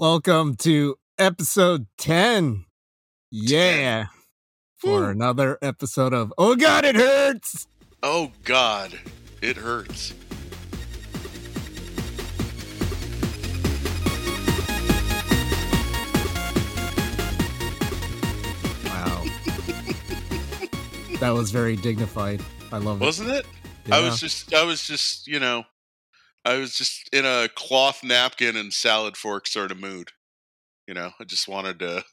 Welcome to episode 10. Yeah. For Woo. another episode of Oh God, it hurts. Oh God, it hurts. Wow. that was very dignified. I love it. Wasn't it? I was just, I was just, you know, I was just in a cloth napkin and salad fork sort of mood. You know, I just wanted to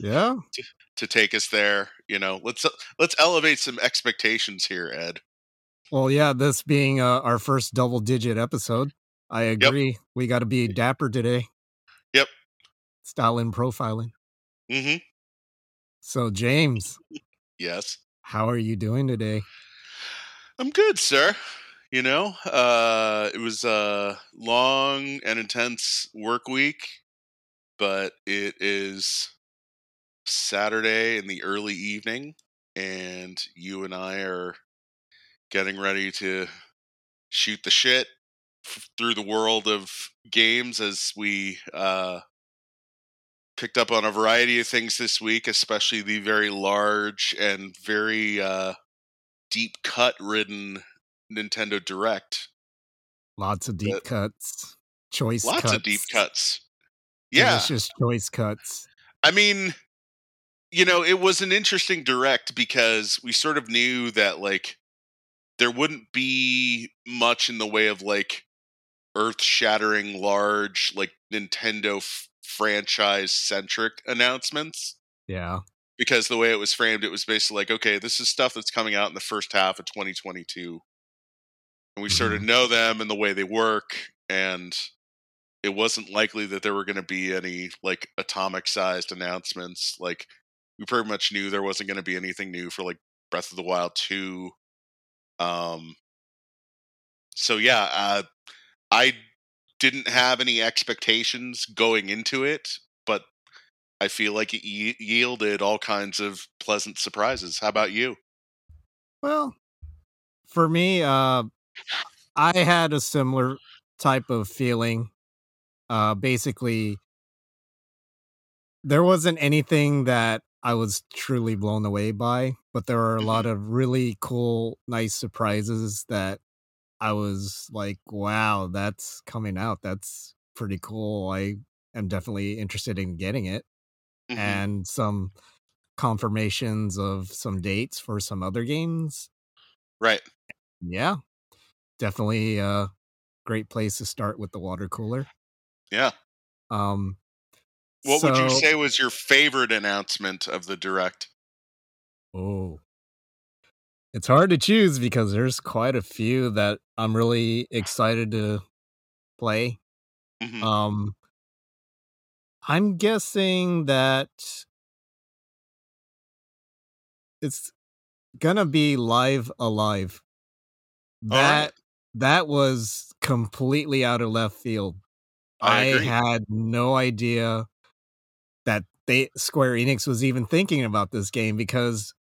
Yeah. to take us there. You know, let's let's elevate some expectations here, Ed. Well, yeah, this being uh, our first double digit episode, I agree. We got to be dapper today. Yep. Style and profiling. Mm-hmm. So, James, Yes, how are you doing today? I'm good, sir. You know, uh, it was a long and intense work week, but it is Saturday in the early evening, and you and I are getting ready to shoot the shit through the world of games as we uh, picked up on a variety of things this week, especially the very large and very uh, deep cut ridden Nintendo Direct. Lots of deep But- cuts, choice Lots cuts. of deep cuts. Yeah. Delicious choice cuts. I mean, you know, it was an interesting direct because we sort of knew that like there wouldn't be much in the way of like earth-shattering large like Nintendo f- franchise centric announcements Yeah. because the way it was framed it was basically like okay, this is stuff that's coming out in the first half of 2022. And we sort of know them and the way they work and it wasn't likely that there were going to be any like atomic sized announcements like we pretty much knew there wasn't going to be anything new for like breath of the wild 2 um so yeah uh i didn't have any expectations going into it but i feel like it ye- yielded all kinds of pleasant surprises. How about you? Well, for me, uh, I had a similar type of feeling. Uh, basically, there wasn't anything that I was truly blown away by, but there were a lot of really cool, nice surprises that I was like, wow, that's coming out. That's pretty cool. I am definitely interested in getting it. Mhm. And some confirmations of some dates for some other games. right Yeah. Definitely a great place to start with the water cooler. yeah Um what would you say was your favorite announcement of the direct Oh. It's hard to choose because there's quite a few that I'm really excited to play. Mhm. Um I'm guessing that it's gonna be Live A Live. Right. That was completely out of left field. I agree. had no idea that they Square Enix was even thinking about this game because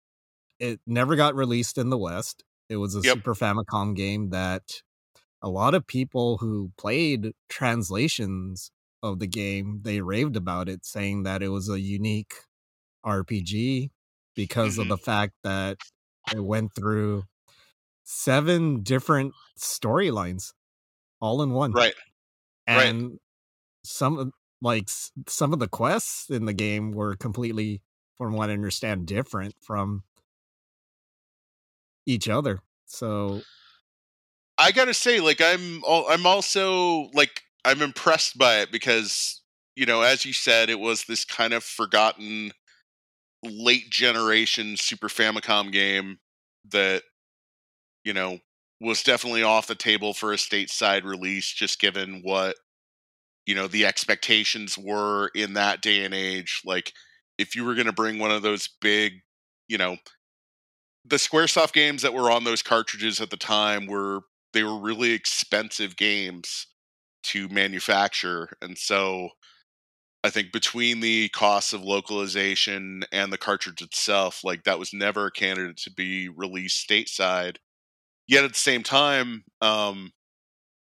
it never got released in the West. It was a Yep. Super Famicom game that a lot of people who played translations of the game they raved about it, saying that it was a unique RPG because of Mhm. the fact that it went through seven different storylines all in one. Right. Right. and some like some of the quests in the game were completely from what i understand different from each other. So I gotta say, like I'm, I'm also like I'm impressed by it because you know, as you said, it was this kind of forgotten late generation Super Famicom game that you know was definitely off the table for a stateside release, just given what you know the expectations were in that day and age. Like, if you were going to bring one of those big, you know, the SquareSoft games that were on those cartridges at the time were they were really expensive games to manufacture and so i think between the costs of localization and the cartridge itself like that was never a candidate to be released stateside yet at the same time um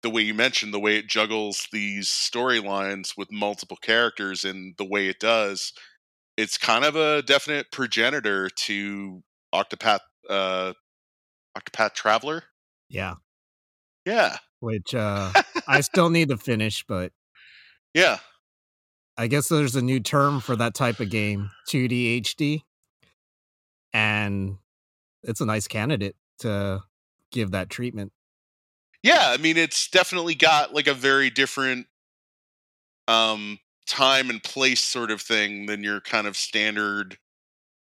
the way you mentioned, the way it juggles these storylines with multiple characters and the way it does, it's kind of a definite progenitor to Octopath uh Octopath Traveler. Yeah. Yeah. Which uh I still need to finish, but Yeah. I guess there's a new term for that type of game, 2D HD. And it's a nice candidate to give that treatment. Yeah, I mean it's definitely got like a very different um time and place sort of thing than your kind of standard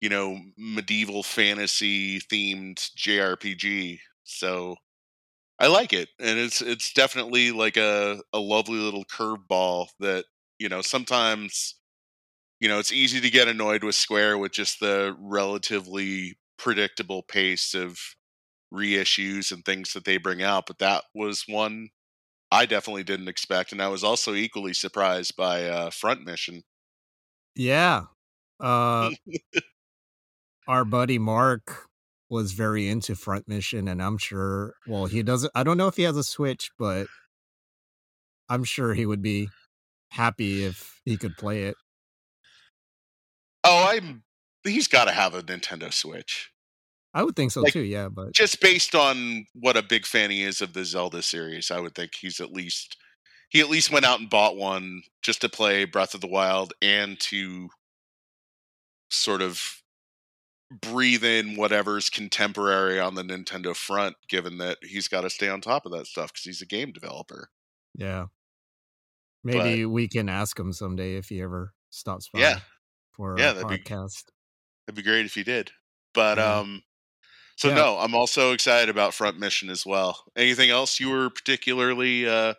you know medieval fantasy themed JRPG. So I like it and it's it's definitely like a a lovely little curveball that you know sometimes you know it's easy to get annoyed with Square with just the relatively predictable pace of reissues and things that they bring out but that was one I definitely didn't expect, and I was also equally surprised by uh, Front Mission. Yeah. Uh, our buddy Mark was very into Front Mission, and I'm sure, well, he doesn't, I don't know if he has a Switch, but I'm sure he would be happy if he could play it. Oh, I'm. He's got to have a Nintendo Switch. I would think so Like, too, yeah, but Just based on what a big fan he is of the Zelda series, I would think he's at least he at least went out and bought one just to play Breath of the Wild and to sort of breathe in whatever's contemporary on the Nintendo front, given that he's got to stay on top of that stuff because he's a game developer. yeah. Maybe we can ask him someday if he ever stops by Yeah. for Yeah, a that'd be- podcast. It'd be great if he did. But Yeah. um so Yeah. no, I'm also excited about Front Mission as well. Anything else you were particularly uh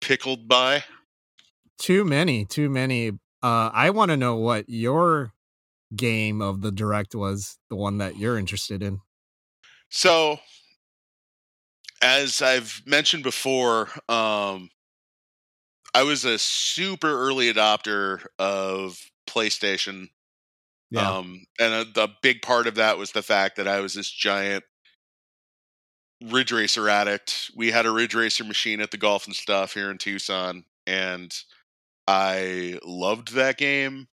pickled by? Too many, too many. Uh, I want to know what your game of the direct was, the one that you're interested in. So as I've mentioned before, um I was a super early adopter of PlayStation Yeah. Um, and a, the big part of that was the fact that I was this giant Ridge Racer addict. We had a Ridge Racer machine at the golf and stuff here in Tucson, and I loved that game.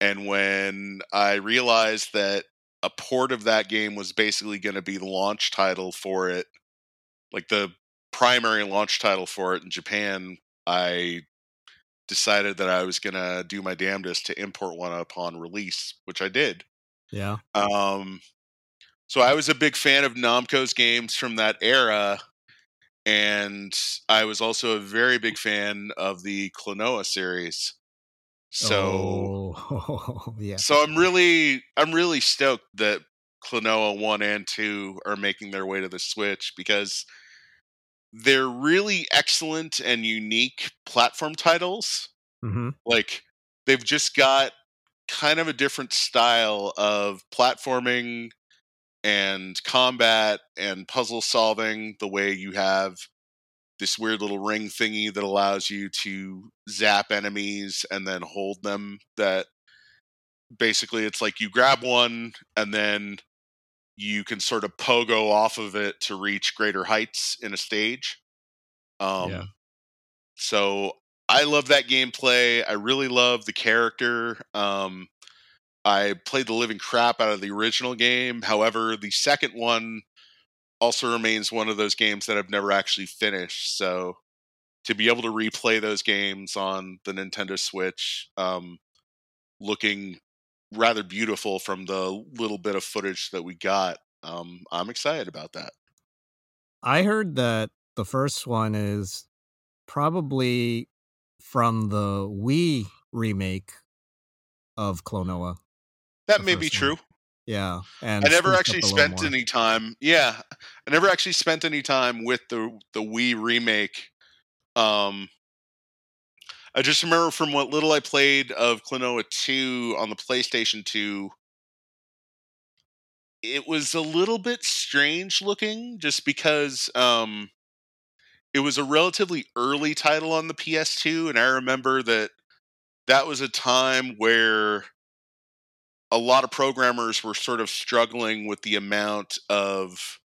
And when I realized that a port of that game was basically going to be the launch title for it, like the primary launch title for it in Japan, I decided that I was going to do my damnedest to import one upon release, which I did. yeah. Um, so I was a big fan of Namco's games from that era, and I was also a very big fan of the Klonoa series. So, oh, yeah. so I'm really, I'm really stoked that Klonoa one and two are making their way to the Switch because they're really excellent and unique platform titles. Hmm like they've just got kind of a different style of platforming and combat and puzzle solving the way you have this weird little ring thingy that allows you to zap enemies and then hold them that basically it's like you grab one and then you can sort of pogo off of it to reach greater heights in a stage um Yeah. so I love that gameplay. I really love the character. Um, I played the living crap out of the original game. However, the second one also remains one of those games that I've never actually finished. So to be able to replay those games on the Nintendo Switch, um, looking rather beautiful from the little bit of footage that we got, um, I'm excited about that. I heard that the first one is probably from the Wii remake of Klonoa. That may be one. true. Yeah. And I never actually spent any time. Yeah, I never actually spent any time with the the Wii remake. Um, I just remember from what little I played of Klonoa Two on the PlayStation Two. It was a little bit strange looking, just because um, it was a relatively early title on the PS2, and I remember that that was a time where a lot of programmers were sort of struggling with the amount of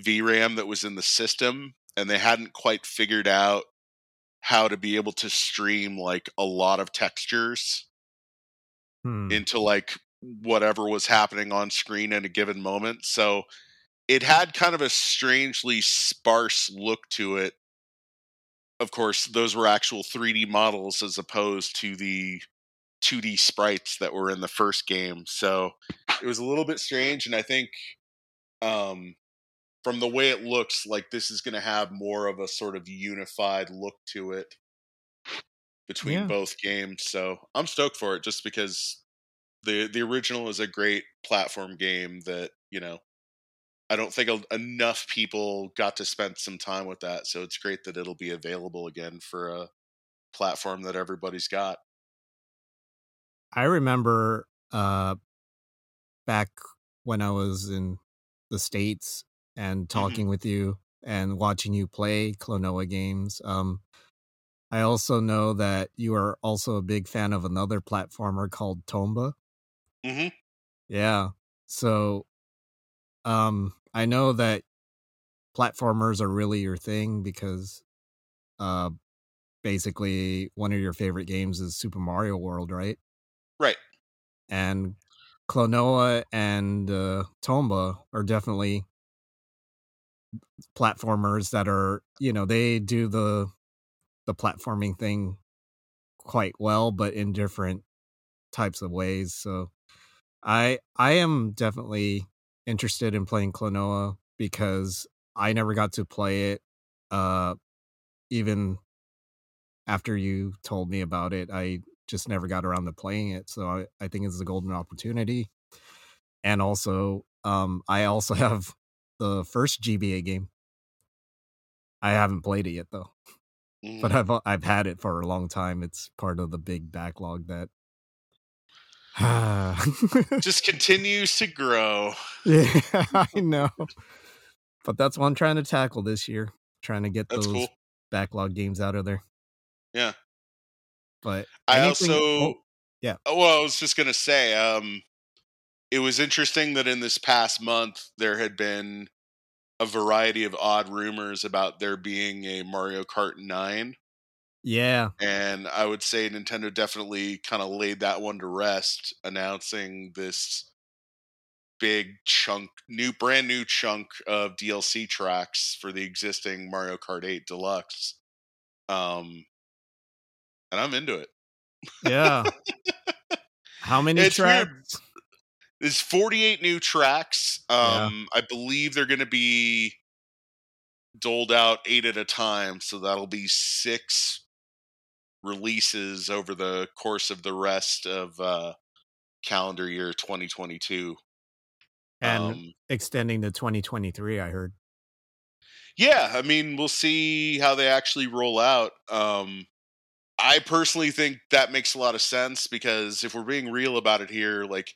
VRAM that was in the system. and they hadn't quite figured out how to be able to stream like a lot of textures Hmm. into like whatever was happening on screen in a given moment. So it had kind of a strangely sparse look to it. Of course, those were actual 3D models as opposed to the 2D sprites that were in the first game. So it was a little bit strange and I think um from the way it looks like this is going to have more of a sort of unified look to it between Yeah. both games. So I'm stoked for it just because the the original is a great platform game that, you know, I don't think enough people got to spend some time with that. So it's great that it'll be available again for a platform that everybody's got. I remember uh back when I was in the States and talking with you and watching you play Klonoa games. Um I also know that you are also a big fan of another platformer called Tomba. Mhm. Yeah. So um I know that platformers are really your thing because uh basically one of your favorite games is Super Mario World, right? Right. and Klonoa and uh, Tomba are definitely platformers that are you know they do the the platforming thing quite well but in different types of ways so i i am definitely interested in playing Klonoa because i never got to play it uh even after you told me about it i just never got around to playing it so i, I think it's a golden opportunity. And also um i also have the first gba game i haven't played it yet though but Mhm. i've i've had it for a long time it's part of the big backlog that just continues to grow. yeah i know but that's what i'm trying to tackle this year trying to get That's those cool. backlog games out of there Yeah. but I anything- also oh, yeah. Oh, well, I was just gonna say, um, it was interesting that in this past month there had been a variety of odd rumors about there being a Mario Kart 9, yeah and I would say Nintendo definitely kind of laid that one to rest, announcing this big chunk, new, brand new chunk of DLC tracks for the existing Mario Kart 8 Deluxe. Um, and I'm into it. yeah how many It's weird. There's 48 new tracks. Yeah. Um, I believe they're going to be doled out eight at a time, so that'll be six releases over the course of the rest of uh, calendar year 2022. and um, extending to 2023 i heard yeah, I mean, we'll see how they actually roll out. Um, I personally think that makes a lot of sense because if we're being real about it here, like,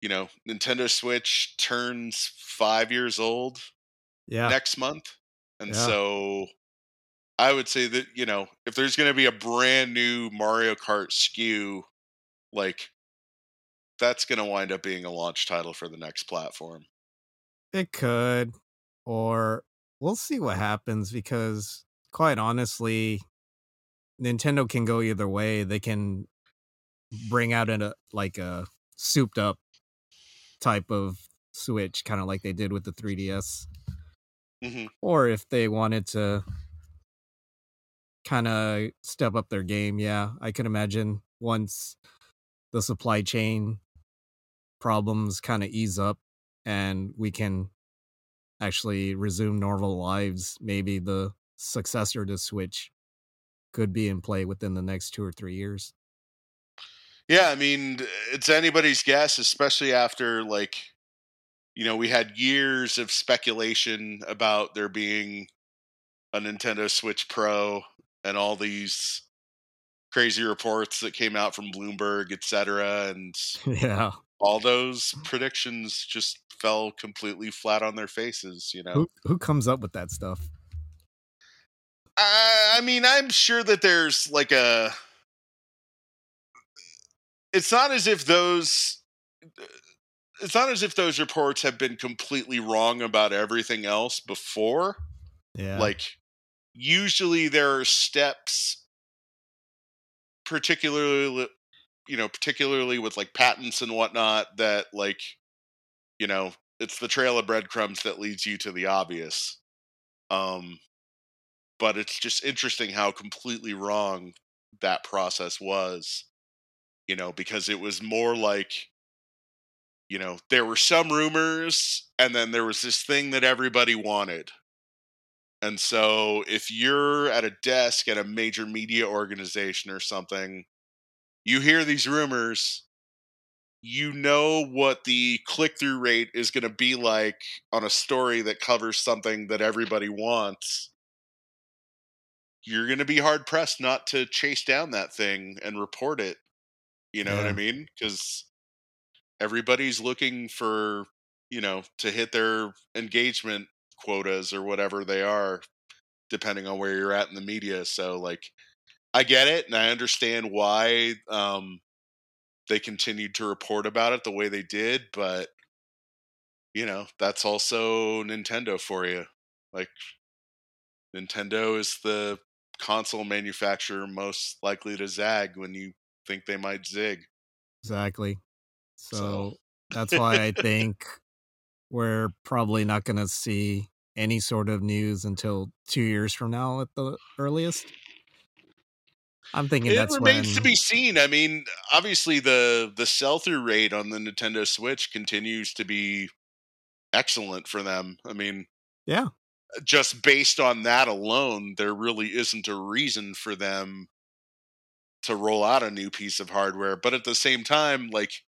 you know, Nintendo Switch turns five years old yeah next month. And Yeah. so I would say that, you know, if there's going to be a brand new Mario Kart SKU, like, that's going to wind up being a launch title for the next platform. It could, or we'll see what happens because, quite honestly, Nintendo can go either way. They can bring out in a uh, like a souped up type of Switch, kind of like they did with the 3DS, hmm or if they wanted to kind of step up their game, yeah, I can imagine once the supply chain problems kind of ease up and we can actually resume normal lives, maybe the successor to Switch could be in play within the next two or three years. Yeah, I mean, it's anybody's guess, especially after like, you know, we had years of speculation about there being a Nintendo Switch Pro and all these crazy reports that came out from Bloomberg, et cetera, and yeah. all those predictions just fell completely flat on their faces. You know, Who who comes up with that stuff? I, I mean, I'm sure that there's like a. It's not as if those. It's not as if those reports have been completely wrong about everything else before. Yeah. Like usually there are steps particularly you know particularly with like patents and whatnot that like you know it's the trail of breadcrumbs that leads you to the obvious um but it's just interesting how completely wrong that process was you know because it was more like you know there were some rumors and then there was this thing that everybody wanted. And so if you're at a desk at a major media organization or something you hear these rumors you know what the click through rate is going to be like on a story that covers something that everybody wants you're going to be hard pressed not to chase down that thing and report it you know what i mean? Cuz everybody's looking for you know to hit their engagement quotas or whatever they are depending on where you're at in the media so like i get it and i understand why um they continued to report about it the way they did but you know that's also nintendo for you. Like nintendo is the console manufacturer most likely to zag when you think they might zig Exactly. So, So- that's why I think we're probably not going to see any sort of news until two years from now at the earliest. I'm thinking it remains when. to be seen. I mean, obviously the the sell through rate on the Nintendo Switch continues to be excellent for them. I mean, Yeah. just based on that alone, there really isn't a reason for them to roll out a new piece of hardware. But at the same time, like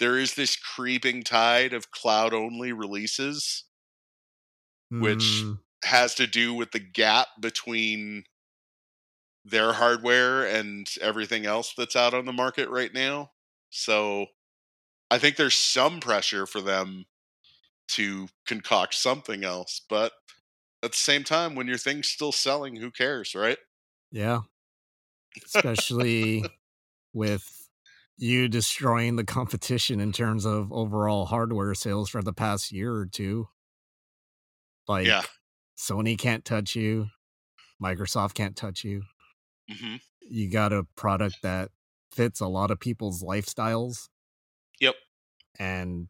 there is this creeping tide of cloud only releases which Mm, has to do with the gap between their hardware and everything else that's out on the market right now. So I think there's some pressure for them to concoct something else, but at the same time when your thing's still selling, who cares, right? yeah. Especially with you destroying the competition in terms of overall hardware sales for the past year or two. Like, Yeah. Sony can't touch you, Microsoft can't touch you. hmm You got a product that fits a lot of people's lifestyles. Yep. And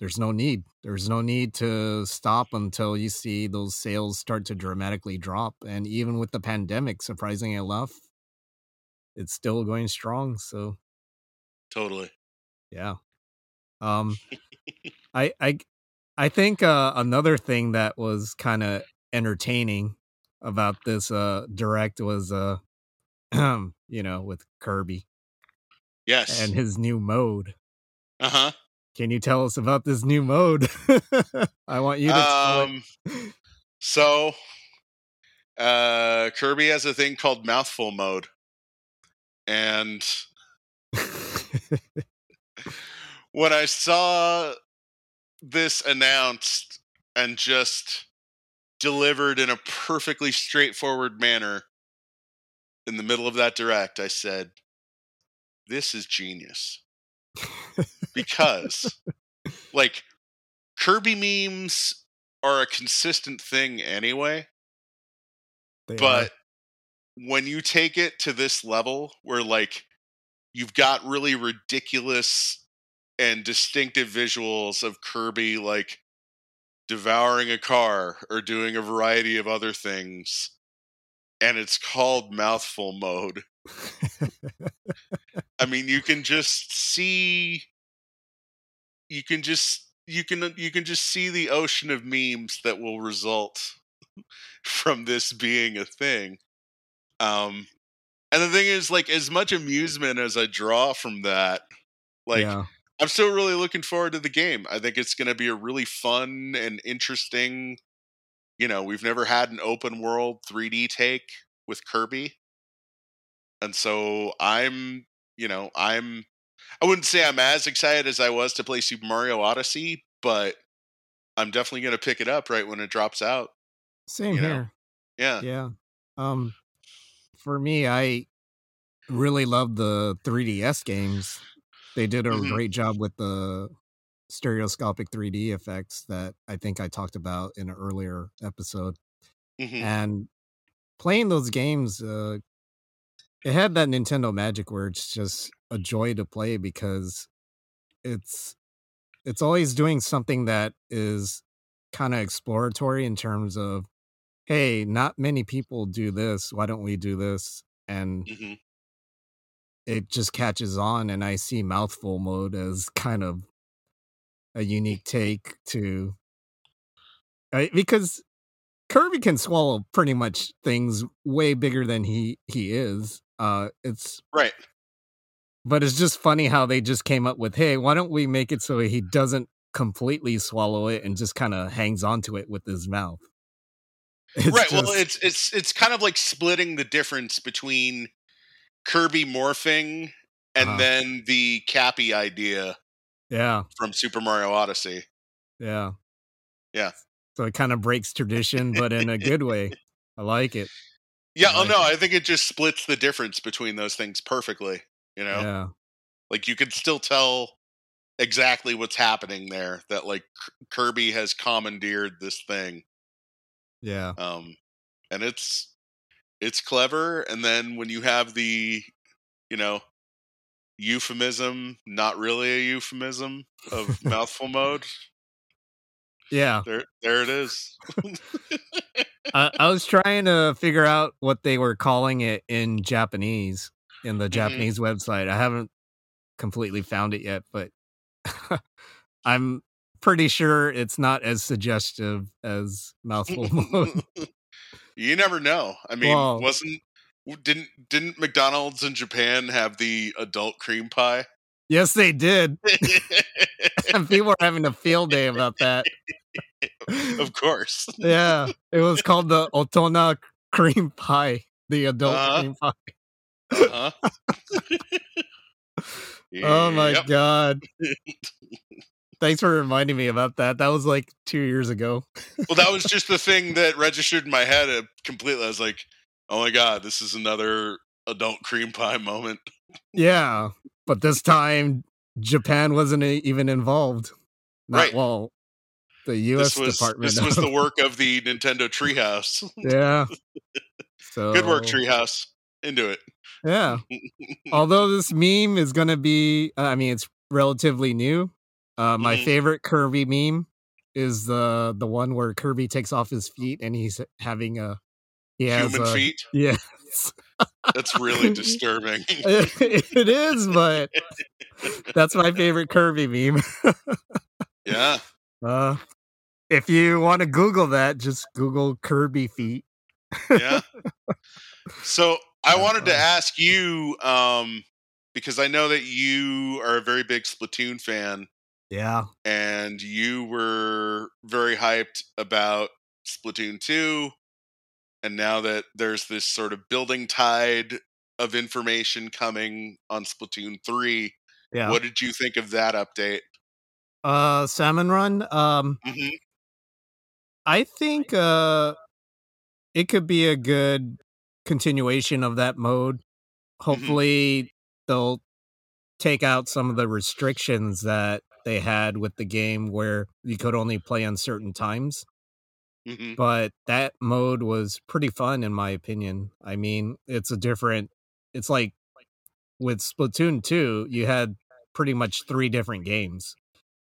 there's no need. There's no need to stop until you see those sales start to dramatically drop. And even with the pandemic, surprisingly enough, it's still going strong. So Totally. yeah. Um I I I think uh another thing that was kind of entertaining about this uh direct was uh you know with Kirby Yes. and his new mode. uh huh. Can you tell us about this new mode? I want you to tell. Um, so uh, Kirby has a thing called mouthful mode, and when I saw this announced and just delivered in a perfectly straightforward manner in the middle of that direct, I said, This is genius. because, like, Kirby memes are a consistent thing anyway, They are. When you take it to this level where, like, you've got really ridiculous and distinctive visuals of Kirby, like, devouring a car or doing a variety of other things, and it's called mouthful mode. I mean, you can just see you can just you can uh, you can just see the ocean of memes that will result from this being a thing. Um and the thing is like as much amusement as I draw from that, like yeah. I'm still really looking forward to the game. I think it's going to be a really fun and interesting. You know, we've never had an open world 3D take with Kirby. And so I'm, you know, I'm I wouldn't say I'm as excited as I was to play Super Mario Odyssey, but I'm definitely going to pick it up right when it drops out. Same you know, here. Yeah. Yeah. Um for me, I really love the 3DS games. They did a Mhm. great job with the stereoscopic 3D effects that I think I talked about in an earlier episode. Mhm. and playing those games, uh, it had that Nintendo magic where it's just a joy to play because it's it's always doing something that is kind of exploratory in terms of hey, not many people do this. Why don't we do this? And Mhm. it just catches on. And I see mouthful mode as kind of a unique take to uh, because Kirby can swallow pretty much things way bigger than he he is. Uh, it's Right. but it's just funny how they just came up with, hey, why don't we make it so he doesn't completely swallow it and just kind of hangs onto it with his mouth. It's right. Well, it's it's it's kind of like splitting the difference between Kirby morphing and Uh-huh. then the Cappy idea yeah, from Super Mario Odyssey. yeah, Yeah. So it kind of breaks tradition, but in a good way. I like it. Yeah. I Oh no, it. I think it just splits the difference between those things perfectly. You know, Yeah, like you can still tell exactly what's happening there. That like Kirby has commandeered this thing. Yeah, um and it's it's clever and then when you have the you know euphemism not really a euphemism of mouthful mode yeah. there there it is I, I was trying to figure out what they were calling it in Japanese in the Mhm. Japanese website. I haven't completely found it yet, but I'm pretty sure it's not as suggestive as mouthful mode. you never know i mean wasn't didn't didn't mcdonald's in japan have the adult cream pie yes, they did. And people were having a field day about that. of course Yeah, it was called the Otona cream pie, the adult Uh-huh. cream pie. uh-huh. Oh my Yep. god. Thanks for reminding me about that. That was like 2 years ago. well, that was just the thing that registered in my head uh, completely. I was like, "Oh my god, this is another adult cream pie moment." Yeah, but this time Japan wasn't even involved. Not Right. well. The U.S. This was Department. this was the work of the Nintendo Treehouse. yeah. So Good work, Treehouse. Into it. Yeah. Although this meme is gonna be, uh, I mean, it's relatively new. Uh, my Mhm. favorite Kirby meme is the the one where Kirby takes off his feet and he's having a he has Human a, feet. Yes, That's really disturbing. it is, but that's my favorite Kirby meme. yeah. Uh, if you want to Google that, just Google Kirby feet. Yeah. So I wanted to ask you, um, because I know that you are a very big Splatoon fan. Yeah, and you were very hyped about Splatoon 2 and now that there's this sort of building tide of information coming on Splatoon 3 yeah. what did you think of that update Uh, Salmon Run. Um, hmm I think uh, it could be a good continuation of that mode. Hopefully, they'll take out some of the restrictions that they had with the game, where you could only play on certain times. hmm but that mode was pretty fun in my opinion. I mean, it's a different it's like with Splatoon 2, you had pretty much three different games.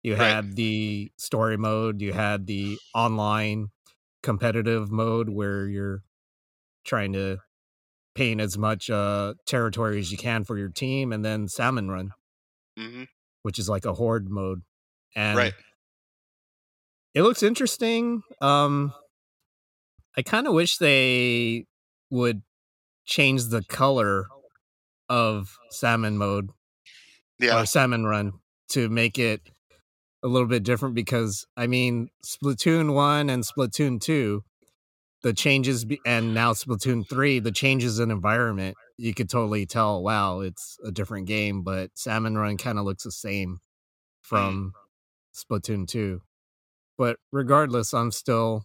You Right. had the story mode, you had the online competitive mode where you're trying to paint as much uh territory as you can for your team and then Salmon Run, hmm which is like a horde mode. And right it looks interesting. Um, I kind of wish they would change the color of salmon mode yeah or salmon run to make it a little bit different because I mean Splatoon 1 and Splatoon 2 the changes and now Splatoon 3 the changes in environment you could totally tell wow it's a different game but salmon run kind of looks the same from Splatoon 2 but regardless I'm still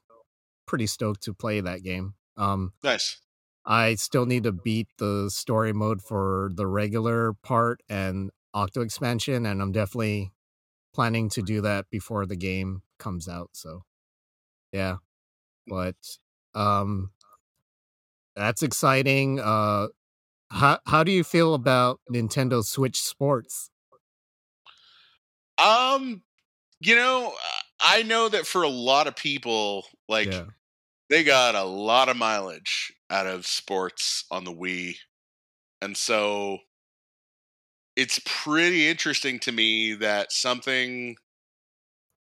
pretty stoked to play that game um nice I still need to beat the story mode for the regular part and Octo expansion, and I'm definitely planning to do that before the game comes out. So, yeah, but Um, that's exciting. Uh, how how do you feel about Nintendo Switch Sports? Um, you know, I know that for a lot of people, like Yeah. they got a lot of mileage out of sports on the Wii. And so it's pretty interesting to me that something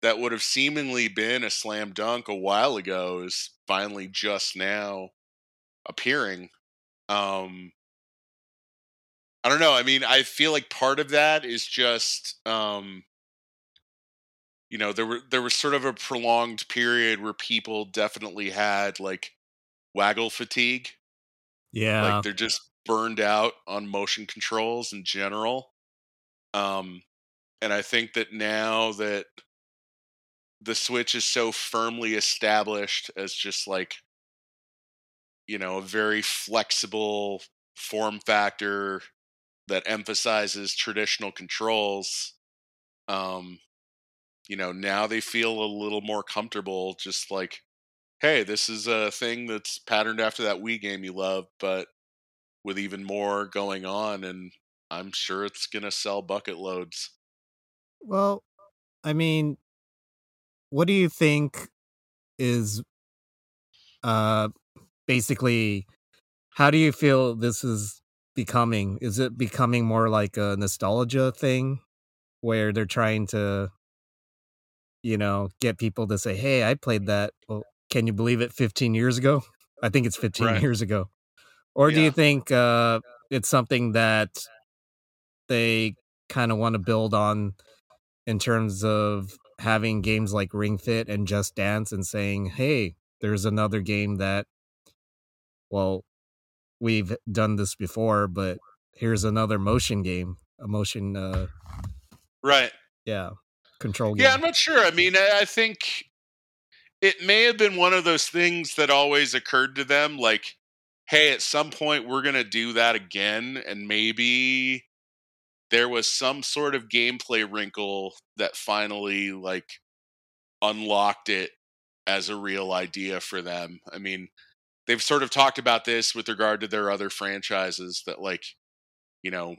that would have seemingly been a slam dunk a while ago is finally just now appearing. Um I don't know. I mean, I feel like part of that is just um you know, there were there was sort of a prolonged period where people definitely had like waggle fatigue Yeah. like they're just burned out on motion controls in general um and i think that now that the switch is so firmly established as just like you know a very flexible form factor that emphasizes traditional controls um you know now they feel a little more comfortable just like hey this is a thing that's patterned after that wii game you love but with even more going on and i'm sure it's gonna sell bucket loads. Well, I mean, what do you think is uh basically how do you feel this is becoming? Is it becoming more like a nostalgia thing where they're trying to you know, get people to say, "Hey, I played that." Well, can you believe it 15 years ago? I think it's 15 Right. years ago. Or do you think uh it's something that they kind of want to build on in terms of having games like Ring Fit and Just Dance and saying, "Hey, there's another game that well, we've done this before, but here's another motion game, a motion uh right yeah, control game." yeah i'm not sure i mean I, I think it may have been one of those things that always occurred to them like hey at some point we're gonna do that again and maybe there was some sort of gameplay wrinkle that finally like unlocked it as a real idea for them. I mean, they've sort of talked about this with regard to their other franchises that like, you know,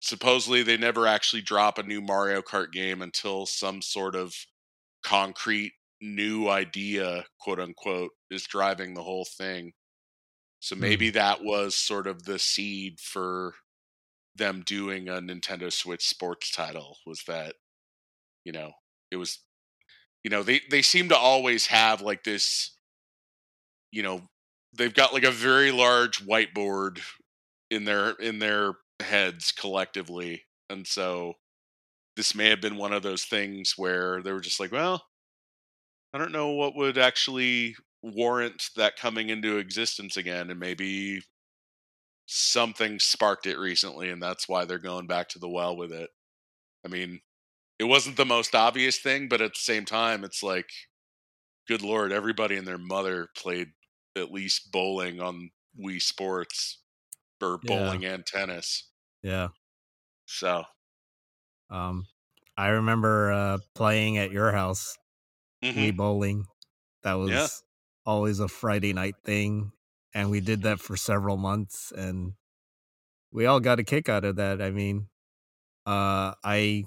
supposedly they never actually drop a new Mario Kart game until some sort of concrete new idea, quote unquote, is driving the whole thing. So maybe mm. that was sort of the seed for them doing a Nintendo Switch sports title was that you know, it was you know, they they seem to always have like this you know, they've got like a very large whiteboard in their in their heads collectively. And so this may have been one of those things where they were just like, well, I don't know what would actually warrant that coming into existence again and maybe something sparked it recently and that's why they're going back to the well with it. I mean, it wasn't the most obvious thing, but at the same time, it's like, good lord, everybody and their mother played at least bowling on Wii Sports or Yeah. bowling and tennis. Yeah. So, Um I remember uh playing at your house, mhm. Wii bowling. That was Yeah. always a Friday night thing and we did that for several months and we all got a kick out of that. I mean, uh I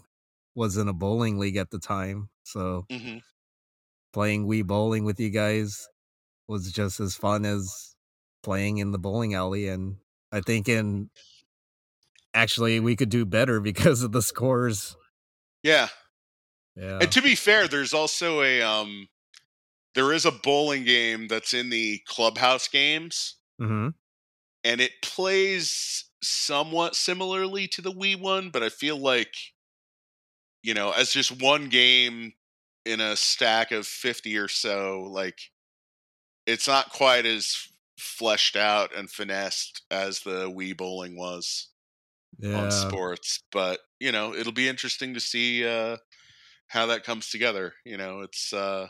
was in a bowling league at the time, so Mhm. playing Wii bowling with you guys was just as fun as playing in the bowling alley and I think in actually we could do better because of the scores. yeah. Yeah. And to be fair, there's also a um there is a bowling game that's in the clubhouse games hmm and it plays somewhat similarly to the Wii one, but I feel like you know, as just one game in a stack of 50 or so, like it's not quite as fleshed out and finessed as the Wii bowling was Yeah. on sports, but you know, it'll be interesting to see uh how that comes together. You know, it's uh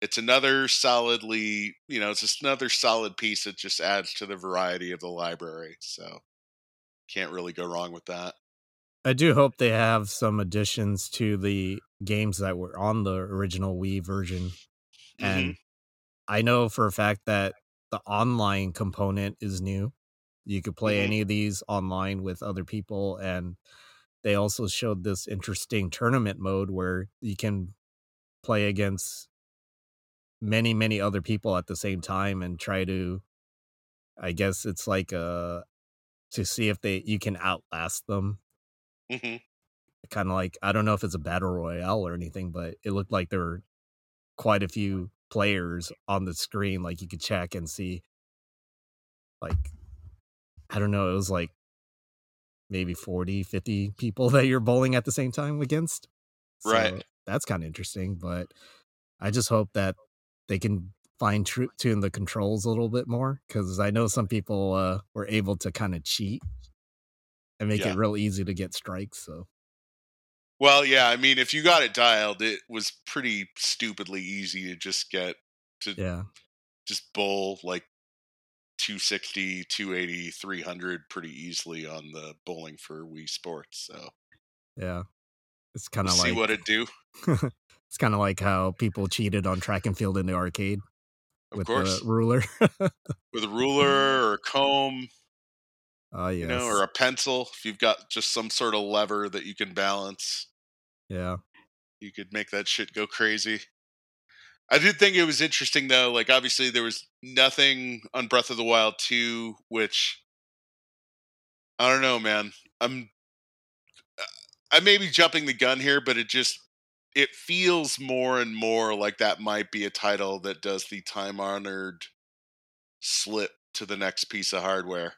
it's another solidly, you know, it's just another solid piece that just adds to the variety of the library. So can't really go wrong with that. I do hope they have some additions to the games that were on the original Wii version. Mhm. And I know for a fact that the online component is new. You could play Mhm. any of these online with other people, and they also showed this interesting tournament mode where you can play against many, many other people at the same time and try to. I guess it's like uh to see if they you can outlast them. hmm Kind of like I don't know if it's a battle royale or anything, but it looked like there were quite a few players on the screen. Like you could check and see, like I don't know, it was like maybe 40, 50 people that you're bowling at the same time against. Right. That's kind of interesting, but I just hope that they can fine tune the controls a little bit more because I know some people uh, were able to kind of cheat and make Yeah. it real easy to get strikes. So Well, yeah, I mean, if you got it dialed, it was pretty stupidly easy to just get to yeah, just bowl like 260, 280, 300 pretty easily on the bowling for Wii Sports. So yeah, it's kind we'll of see like what it do. it's kind of like how people cheated on track and field in the arcade Of with course, the ruler. with a ruler or a comb, Oh yes, you know, or a pencil. If you've got just some sort of lever that you can balance, yeah, you could make that shit go crazy. I did think it was interesting though. Like obviously there was nothing on Breath of the Wild 2 which I don't know, man. I'm uh, I may be jumping the gun here, but it just it feels more and more like that might be a title that does the time-honored slip to the next piece of hardware.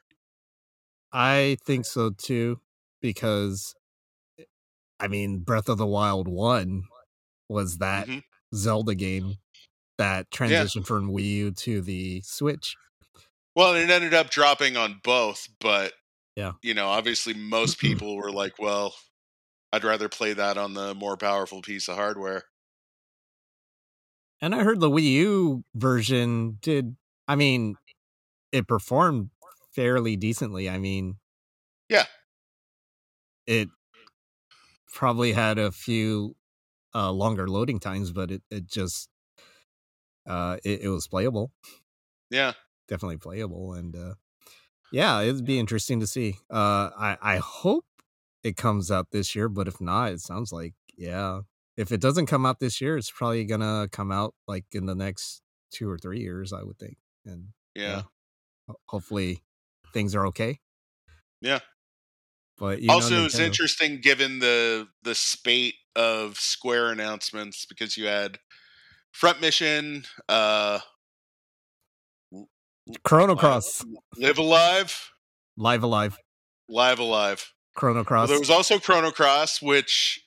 I think so too because I mean Breath of the Wild one was that Mhm. Zelda game that transitioned from Wii U to the Switch. Well, it ended up dropping on both, but Yeah. you know, obviously most people were like, "Well, I'd rather play that on the more powerful piece of hardware." And I heard the Wii U version did I mean it performed fairly decently. I mean Yeah. It probably had a few uh longer loading times, but it, it just uh it, it was playable. Yeah. Definitely playable and uh yeah, it'd be interesting to see. Uh I I hope it comes out this year, but if not, it sounds like yeah. If it doesn't come out this year, it's probably gonna come out like in the next two or three years, I would think. And Yeah. ho- hopefully things are okay. Yeah. But also, it was interesting given the the spate of Square announcements because you had Front Mission, uh, Chrono Cross, Live Alive, Live Alive, Live A Live. Chrono Well, Cross. there was also Chrono Cross, which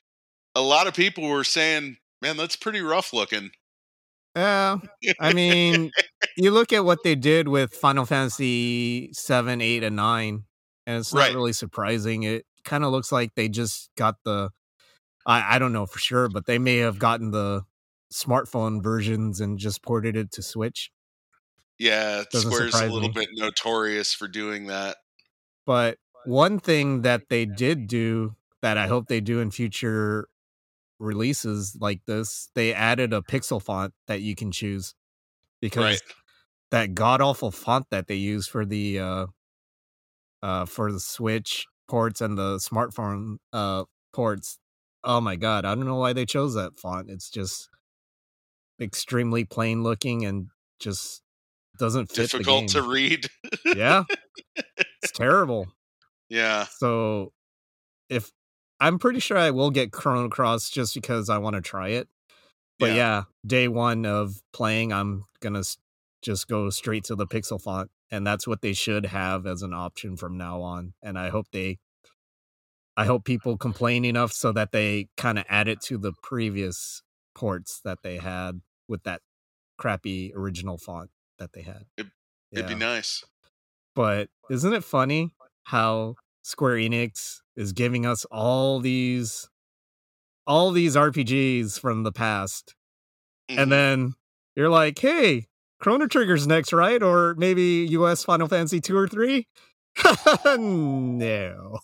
a lot of people were saying, "Man, that's pretty rough looking." Yeah, I mean, you look at what they did with Final Fantasy seven, eight, and nine, and it's not Right. really surprising. It kind of looks like they just got the. I I don't know for sure, but they may have gotten the smartphone versions and just ported it to Switch. Yeah, Doesn't Square's a little me. bit notorious for doing that. But one thing that they did do that I hope they do in future releases like this, they added a pixel font that you can choose because Right. that god awful font that they use for the uh uh for the Switch ports and the smartphone uh ports. Oh my god, I don't know why they chose that font. It's just extremely plain looking and just doesn't fit Difficult to read. yeah. It's terrible. yeah. So if I'm pretty sure I will get Chrono Cross just because I want to try it. But Yeah. yeah. day one of playing, I'm gonna just go straight to the pixel font, and that's what they should have as an option from now on. And I hope they, I hope people complain enough so that they kind of add it to the previous ports that they had with that crappy original font that they had. It- It'd be nice. But isn't it funny how Square Enix is giving us all these all these RPGs from the past Mhm. and then you're like, "Hey, Chrono Trigger's next, right? Or maybe US Final Fantasy 2 or 3?" no.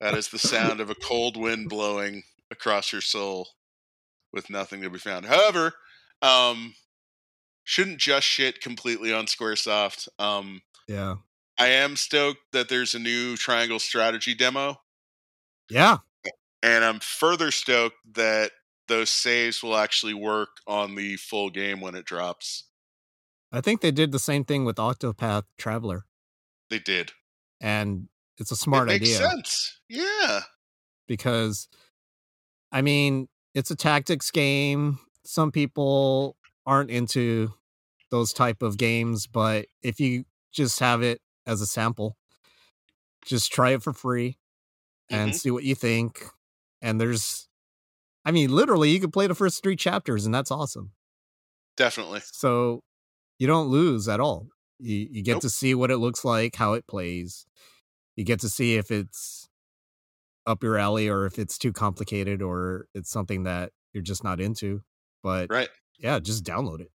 that is the sound of a cold wind blowing across your soul with nothing to be found. However, um, shouldn't just shit completely on SquareSoft. Um, Yeah. I am stoked that there's a new Triangle Strategy demo, Yeah. and I'm further stoked that those saves will actually work on the full game when it drops. I think they did the same thing with Octopath Traveler, They did. and it's a smart it makes idea sense. Yeah. because, I mean, it's a tactics game. Some people aren't into those type of games, but if you just have it as a sample, just try it for free and Mhm. see what you think. And there's, I mean, literally, you could play the first three chapters, and that's awesome. Definitely. So you don't lose at all. You you get Nope. to see what it looks like, how it plays. You get to see if it's up your alley or if it's too complicated or it's something that you're just not into. But Right. yeah, just download it.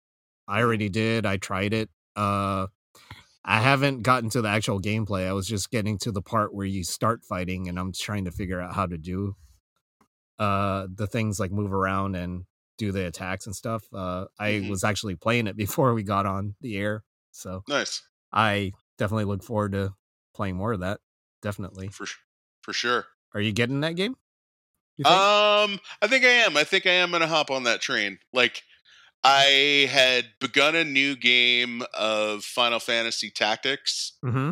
I already did. I tried it. Uh I haven't gotten to the actual gameplay. I was just getting to the part where you start fighting and I'm trying to figure out how to do uh the things like move around and do the attacks and stuff. Uh I Mhm. was actually playing it before we got on the air. So Nice. I definitely look forward to playing more of that. Definitely. For for sure. Are you getting that game? Um, I think I am. I think I am gonna hop on that train. Like, I had begun a new game of Final Fantasy Tactics mm-hmm.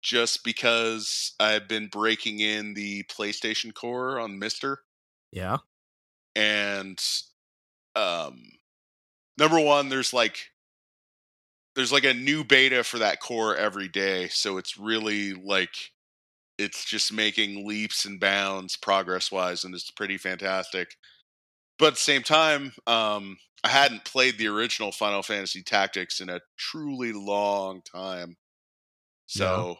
just because I've been breaking in the PlayStation Core on MiSTer, Yeah. and um, number one, there's like there's like a new beta for that core every day, so it's really like it's just making leaps and bounds progress wise and it's pretty fantastic. But at the same time um i hadn't played the original final fantasy tactics in a truly long time. So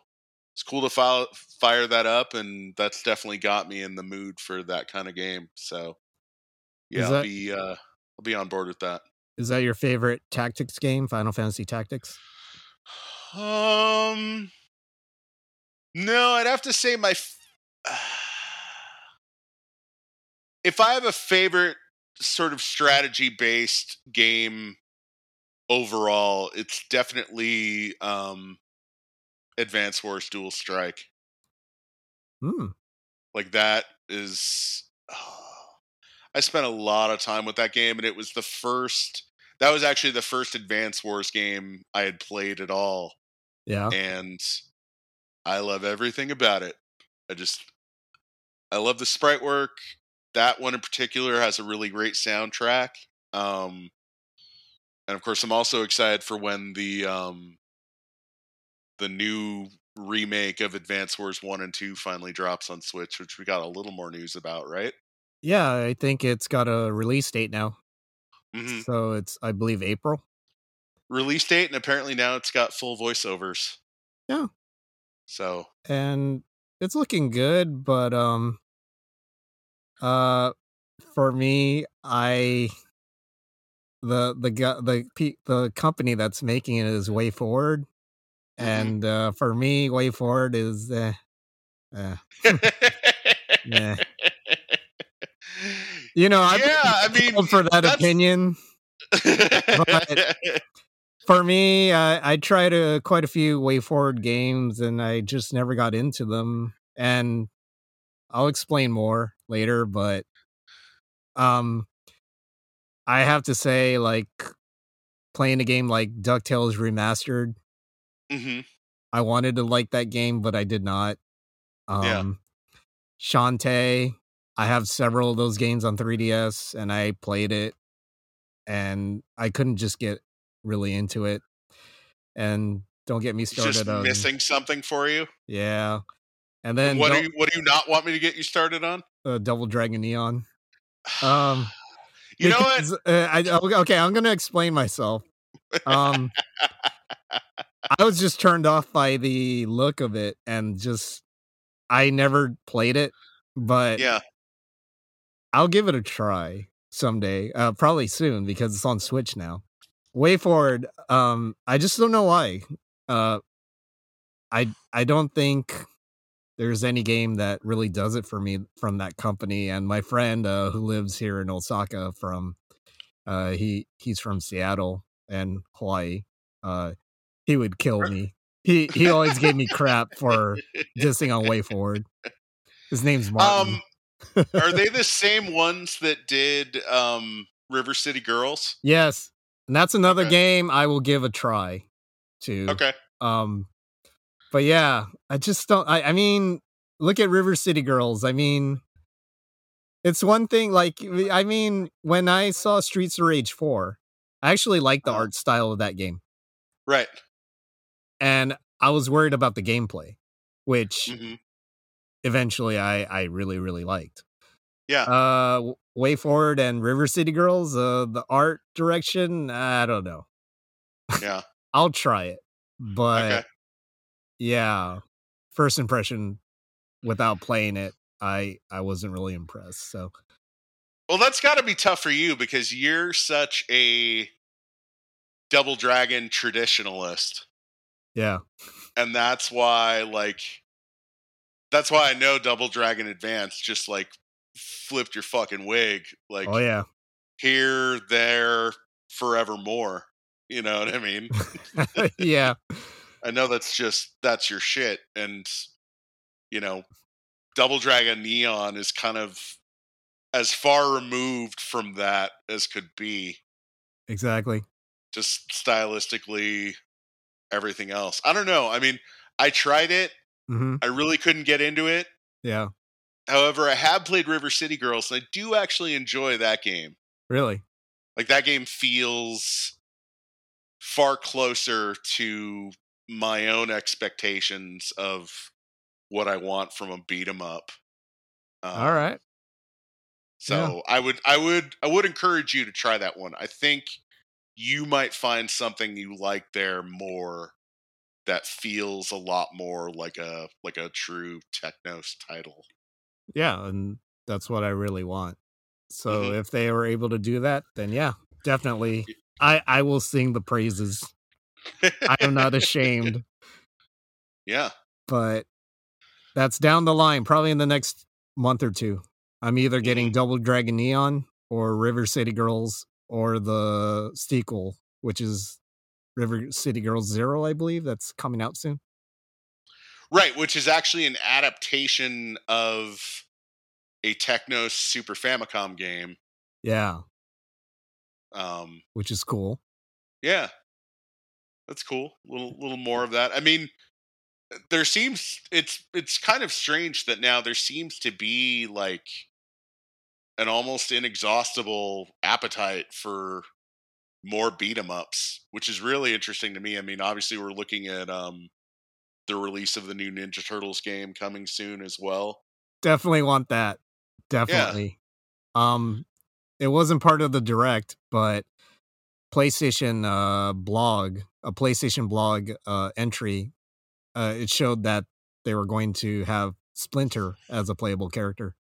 it's cool to file, fire that up and that's definitely got me in the mood for that kind of game so yeah Is i'll be uh i'll be on board with that Is that your favorite tactics game, Final Fantasy Tactics? Um, no, I'd have to say my. F- if I have a favorite sort of strategy based game overall, it's definitely um, Advance Wars Dual Strike. Hmm. Like that is. I spent a lot of time with that game, and it was the first. That was actually the first Advance Wars game I had played at all. Yeah. and I love everything about it. I just I love the sprite work. That one in particular has a really great soundtrack. Um and of course I'm also excited for when the um the new remake of Advance Wars 1 and 2 finally drops on Switch, which we got a little more news about, right? Yeah, I think it's got a release date now. hmm So it's I believe April. Release date and apparently now it's got full voiceovers. Yeah. So, and it's looking good but um uh for me i the the the pe- the company that's making it is WayForward. And uh for me WayForward is uh, uh Yeah. you know i've yeah, I mean, for that that's- opinion for me I, I tried a, quite a few WayForward games and i just never got into them and i'll explain more later but um i have to say like playing a game like ducktales remastered Mhm. i wanted to like that game but i did not um Yeah. shantae i have several of those games on 3ds and i played it and i couldn't just get really into it and don't get me It's just started on missing something for you. yeah and then what do you what do you not want me to get you started on? uh, double dragon neon um you know what? uh, I, okay i'm gonna explain myself um i was just turned off by the look of it and just i never played it but Yeah, i'll give it a try someday uh probably soon because it's on switch now WayForward um i just don't know why uh i i don't think there's any game that really does it for me from that company and my friend uh who lives here in osaka from uh he he's from seattle and Hawaii. Uh, he would kill me. He he always gave me crap for dissing on WayForward. His name's Martin. Um, are they the same ones that did um, River City Girls? yes, and that's another Okay. game I will give a try to. Okay. Um, but yeah, I just don't. I, I mean, look at River City Girls. I mean, it's one thing. Like, I mean, when I saw Streets of Rage four, I actually liked the Uh-huh. art style of that game, Right. And I was worried about the gameplay, which hmm eventually I I really really liked. Yeah. Uh, WayForward and River City Girls. Uh, the art direction, I don't know. Yeah. I'll try it, but Okay. yeah, first impression without playing it, I I wasn't really impressed. So Well, that's got to be tough for you because you're such a Double Dragon traditionalist. Yeah, and that's why like that's why I know Double Dragon Advance just like flipped your fucking wig like oh yeah, here there forevermore you know what I mean? Yeah, I know that's just that's your shit and you know Double Dragon Neon is kind of as far removed from that as could be. Exactly. just stylistically everything else I don't know I mean I tried it hmm I really couldn't get into it Yeah, However, I have played River City Girls, and I do actually enjoy that game. really. Like that game feels far closer to my own expectations of what I want from a beat 'em up. Um, All right. So I would, I would, I would encourage you to try that one. I think you might find something you like there more that feels a lot more like a like a true Technos title. Yeah, and that's what I really want. So Mhm. if they were able to do that, then yeah, definitely. I I will sing the praises. I am not ashamed. yeah. but that's down the line, probably in the next month or two. I'm either getting Mhm. Double Dragon Neon or River City Girls or the sequel, which is River City Girls Zero, I believe. That's coming out soon. Right, which is actually an adaptation of a Technos Super Famicom game. Yeah, Um, which is cool. yeah, that's cool. A little little more of that. I mean, there seems it's it's kind of strange that now there seems to be like an almost inexhaustible appetite for more beat 'em ups, which is really interesting to me. I mean, obviously we're looking at um the release of the new Ninja Turtles game coming soon as well. Definitely want that. Definitely. Um it wasn't part of the direct, but PlayStation uh blog, a PlayStation blog uh entry, uh it showed that they were going to have Splinter as a playable character.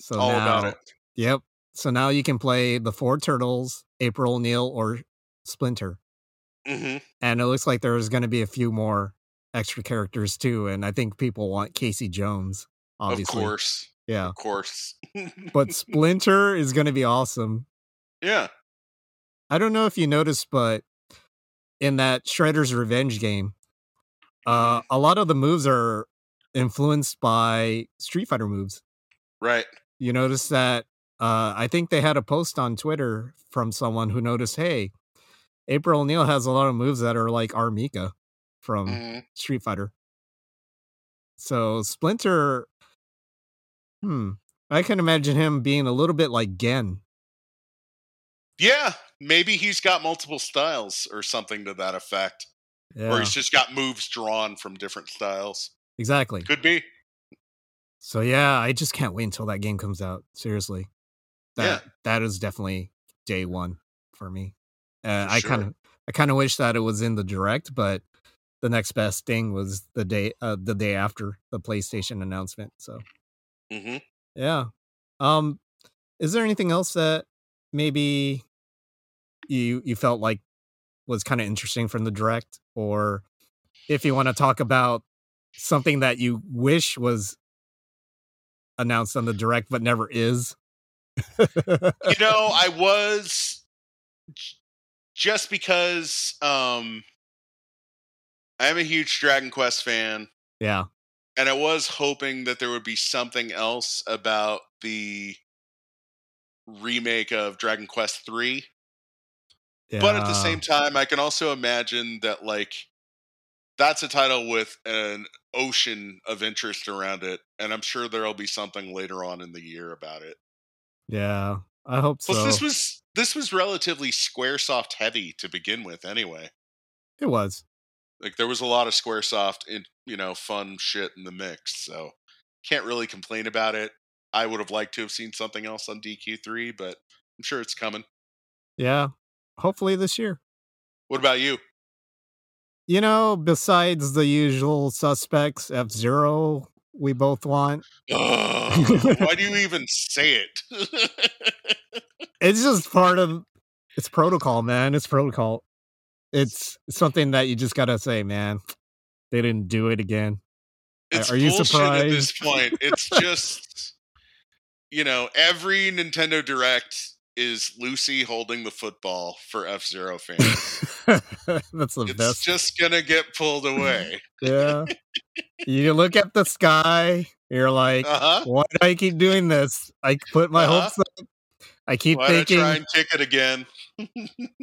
So All now, about it. Yep. So now you can play the four turtles, April O'Neil or Splinter. hmm And it looks like there's going to be a few more extra characters too and I think people want Casey Jones obviously. Of course. Yeah. Of course. But Splinter is going to be awesome. yeah. I don't know if you noticed, but in that Shredder's Revenge game, uh, Mm-hmm. a lot of the moves are influenced by Street Fighter moves. Right. You notice that? Uh, I think they had a post on Twitter from someone who noticed, hey, April O'Neil has a lot of moves that are like R. Mika from Mhm. Street Fighter. So Splinter, hmm, I can imagine him being a little bit like Gen. Yeah. Maybe he's got multiple styles or something to that effect. Or he's just got moves drawn from different styles. exactly. Could be. So yeah, I just can't wait until that game comes out. Seriously, that that is definitely day one for me. Uh, For I sure. kind of I kind of wish that it was in the direct, but the next best thing was the day uh, the day after the PlayStation announcement. So hmm yeah, um, is there anything else that maybe you you felt like was kind of interesting from the direct, or if you want to talk about something that you wish was announced on the direct but never is? You know, I was just because um I am a huge Dragon Quest fan, Yeah. and I was hoping that there would be something else about the remake of Dragon Quest 3. yeah. But at the same time, I can also imagine that like that's a title with an ocean of interest around it, and I'm sure there'll be something later on in the year about it. Yeah. I hope Plus, so. this was this was relatively SquareSoft heavy to begin with, anyway. it was. Like there was a lot of SquareSoft in you know fun shit in the mix, so can't really complain about it. I would have liked to have seen something else on DQ3, but I'm sure it's coming. Yeah. Hopefully this year. What about you? You know, besides the usual suspects, F Zero, we both want. Ugh, why do you even say it? It's just part of it's protocol, man. It's protocol. It's something that you just gotta say, man. They didn't do it again. it's Are you bullshit at this point. It's just you know, every Nintendo Direct is Lucy holding the football for F Zero fans. That's the best. it's best. just gonna get pulled away. yeah. You look at the sky, you're like, Uh huh. why do I keep doing this? I put my Uh-huh. hopes up. I keep Why thinking try and kick it again?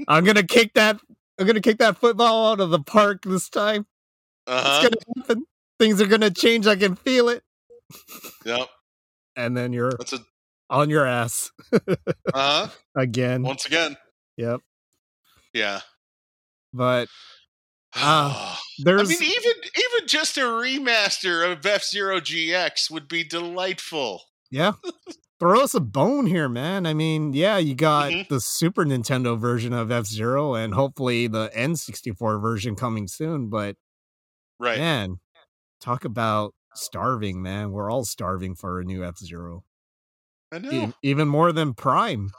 I'm gonna kick that I'm gonna kick that football out of the park this time. Uh It's gonna happen. Things are gonna change. I can feel it. Yep. And then you're That's a on your ass uh again. Once again. Yep. Yeah. But Ah, I mean, even even just a remaster of F Zero GX would be delightful. yeah. Throw us a bone here, man. I mean, yeah, you got Mhm. the Super Nintendo version of F Zero and hopefully the N64 version coming soon. But Right. man, talk about starving, man. We're all starving for a new F Zero. I know. E- even more than Prime.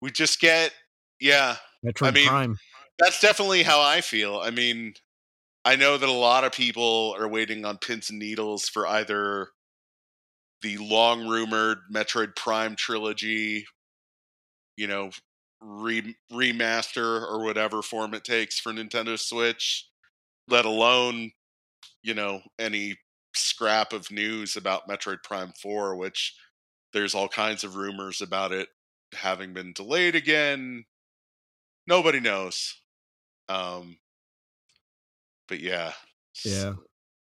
We just get yeah. Metroid mean, Prime. That's definitely how I feel. I mean, I know that a lot of people are waiting on pins and needles for either the long rumored Metroid Prime trilogy, you know, re- remaster or whatever form it takes for Nintendo Switch, let alone, you know, any scrap of news about Metroid Prime 4, which there's all kinds of rumors about it having been delayed again. Nobody knows. Um, but yeah, s- Yeah.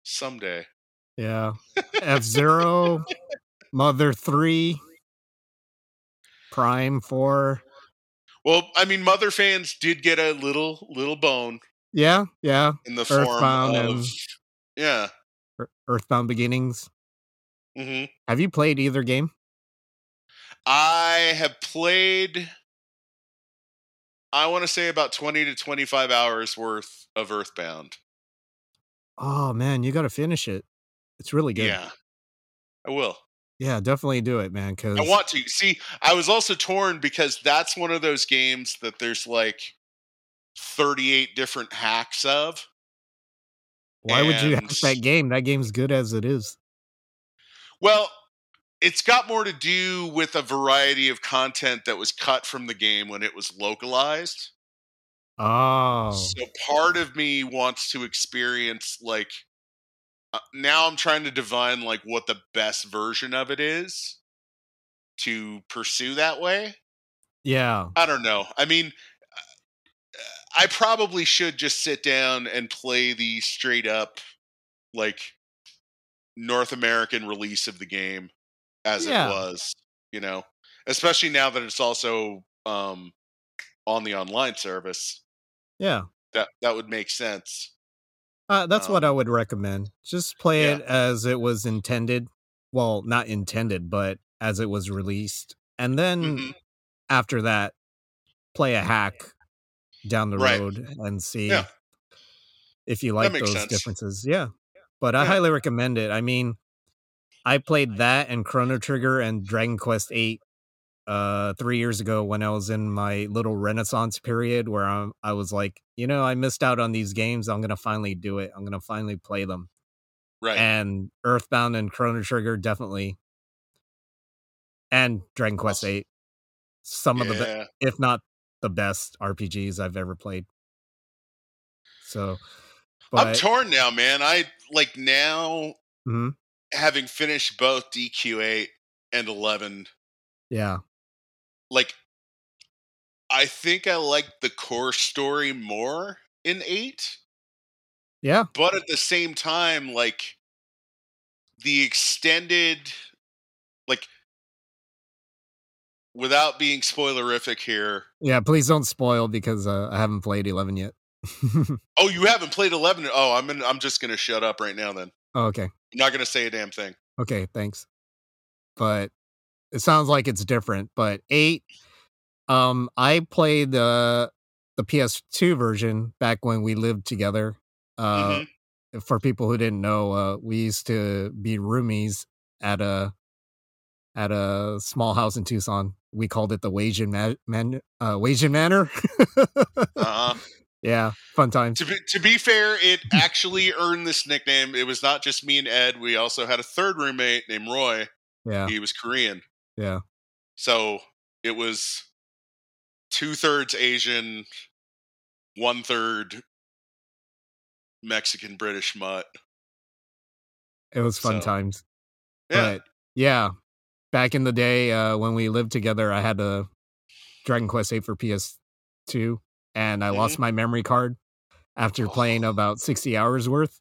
someday. Yeah. F Zero, Mother 3, Prime 4. Well, I mean, Mother fans did get a little little bone Yeah, yeah. in the Earthbound form of yeah. Earthbound Beginnings. hmm Have you played either game? I have played. I want to say about twenty to twenty five hours worth of Earthbound. Oh man, you got to finish it. It's really good. Yeah, I will. Yeah, definitely do it, man. Because I want to see. I was also torn because that's one of those games that there's like thirty eight different hacks of. why would you hack that game? That game's good as it is. Well, it's got more to do with a variety of content that was cut from the game when it was localized. Oh, So part of me wants to experience like uh, now I'm trying to divine like what the best version of it is to pursue that way. yeah, I don't know. I mean, I probably should just sit down and play the straight up like North American release of the game as Yeah. it was, you know, especially now that it's also um on the online service. yeah. That that would make sense. Uh, that's what I Um, would recommend. Just play yeah. it as it was intended. Well, not intended, but as it was released. And then Mhm. after that, play a hack down the Right. road and see Yeah. if you like those sense. differences. Yeah. But I highly recommend it. I mean, I played that and Chrono Trigger and Dragon Quest 8 uh 3 years ago when I was in my little renaissance period where I I was like, you know, I missed out on these games. I'm going to finally do it. I'm going to finally play them. Right. And Earthbound and Chrono Trigger definitely and Dragon Quest. 8 some of the be- if not the best RPGs I've ever played. So, I'm torn now, man. I like now Mhm. Having finished both DQ8 and 11. yeah, Like, I think I like the core story more in 8, yeah, but at the same time, like, the extended, like, without being spoilerific here. yeah. Please don't spoil because uh, I haven't played eleven yet. Oh, you haven't played 11? Oh, I'm in, I'm just gonna shut up right now. Then oh, okay, I'm not gonna say a damn thing. okay, thanks. But it sounds like it's different. But eight, um, I played the the PS2 version back when we lived together. Uh, Mhm. for people who didn't know, uh, we used to be roomies at a at a small house in Tucson. We called it the Wajan Ma- Man- uh, Wajan Manor. Uh-huh. yeah, fun time. To be, to be fair, it actually earned this nickname. It was not just me and Ed. We also had a third roommate named Roy. Yeah, He was Korean. yeah, So it was two thirds Asian, one third Mexican British mutt. it was fun So, times. Yeah. But yeah, back in the day uh, when we lived together, I had a Dragon Quest VIII for PS2, and I lost Mm-hmm. my memory card after playing Oh. about sixty hours worth,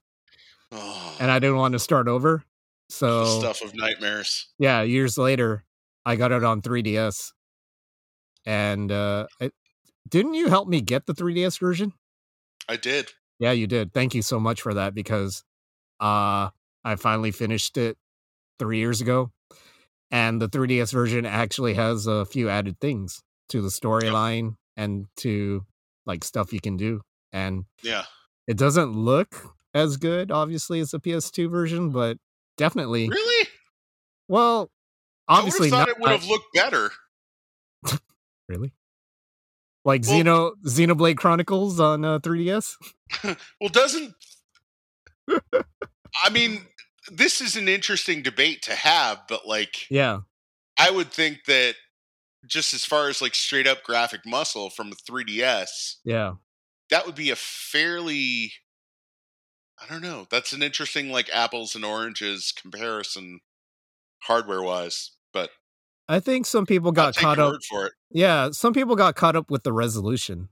oh, and I didn't want to start over. the So stuff of nightmares. yeah, years later, I got it on 3DS, and uh, it, didn't you help me get the 3DS version? I did. Yeah, you did. Thank you so much for that because uh I finally finished it 3 years ago and the 3DS version actually has a few added things to the storyline and to like stuff you can do and Yeah. it doesn't look as good obviously as the PS2 version but definitely Really? well I obviously would have thought not it would have looked better. really like Well- Xeno Xenoblade Chronicles on uh, 3DS Well, doesn't. I mean, this is an interesting debate to have, but like, yeah I would think that just as far as like straight up graphic muscle from a 3DS, yeah that would be a fairly. I don't know. That's an interesting like apples and oranges comparison, hardware wise. But I think some people got caught up for it. Yeah, some people got caught up with the resolution,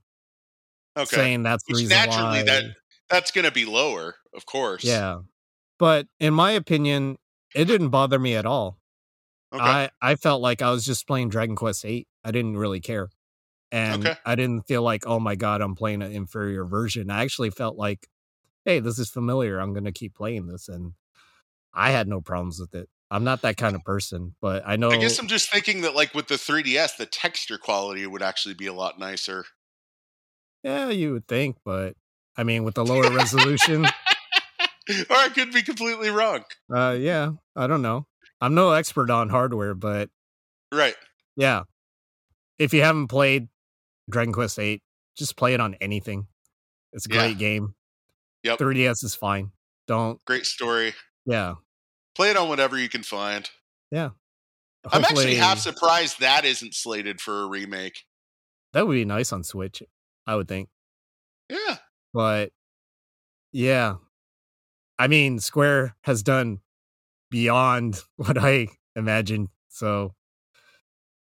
Okay, saying that's the reason naturally why. that that's going to be lower, of course. yeah, but in my opinion, it didn't bother me at all. Okay. I I felt like I was just playing Dragon Quest Eight. I didn't really care, and Okay. I didn't feel like, oh my god, I'm playing an inferior version. I actually felt like, hey, this is familiar. I'm gonna keep playing this, and I had no problems with it. I'm not that kind of person, but I know. I guess I'm just thinking that like with the 3DS, the texture quality would actually be a lot nicer. yeah, you would think, but I mean, with the lower resolution, or I could be completely wrong. Uh, yeah, I don't know. I'm no expert on hardware, but Right. yeah, if you haven't played Dragon Quest VIII, just play it on anything. It's a Yeah. great game. Yep. 3DS is fine. Don't. Great story. Yeah, Play it on whatever you can find. yeah. I'm actually half surprised that isn't slated for a remake. That would be nice on Switch. I would think, Yeah. but yeah, I mean, Square has done beyond what I imagined. So,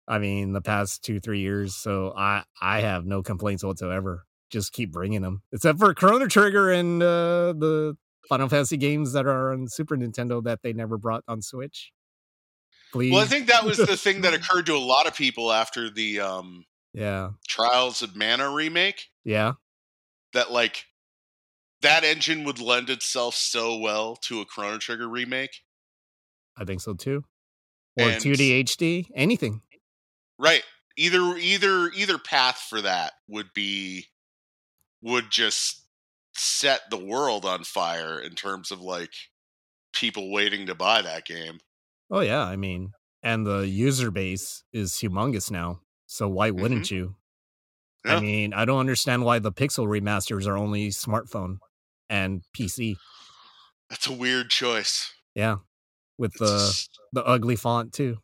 I mean, the past two three years. So I I have no complaints whatsoever. Just keep bringing them, except for Chrono Trigger and uh, the Final Fantasy games that are on Super Nintendo that they never brought on Switch. Please, Well, I think that was the thing that occurred to a lot of people after the um, yeah, Trials of Mana remake. yeah, That like that engine would lend itself so well to a Chrono Trigger remake. I think so too. Or And- 2D HD, anything. Right. Either either either path for that would be would just set the world on fire in terms of like people waiting to buy that game. Oh yeah, I mean, and the user base is humongous now. So why wouldn't you? Mm-hmm. Yeah. I mean, I don't understand why the Pixel remasters are only smartphone and PC. That's a weird choice. Yeah, with the the ugly font too.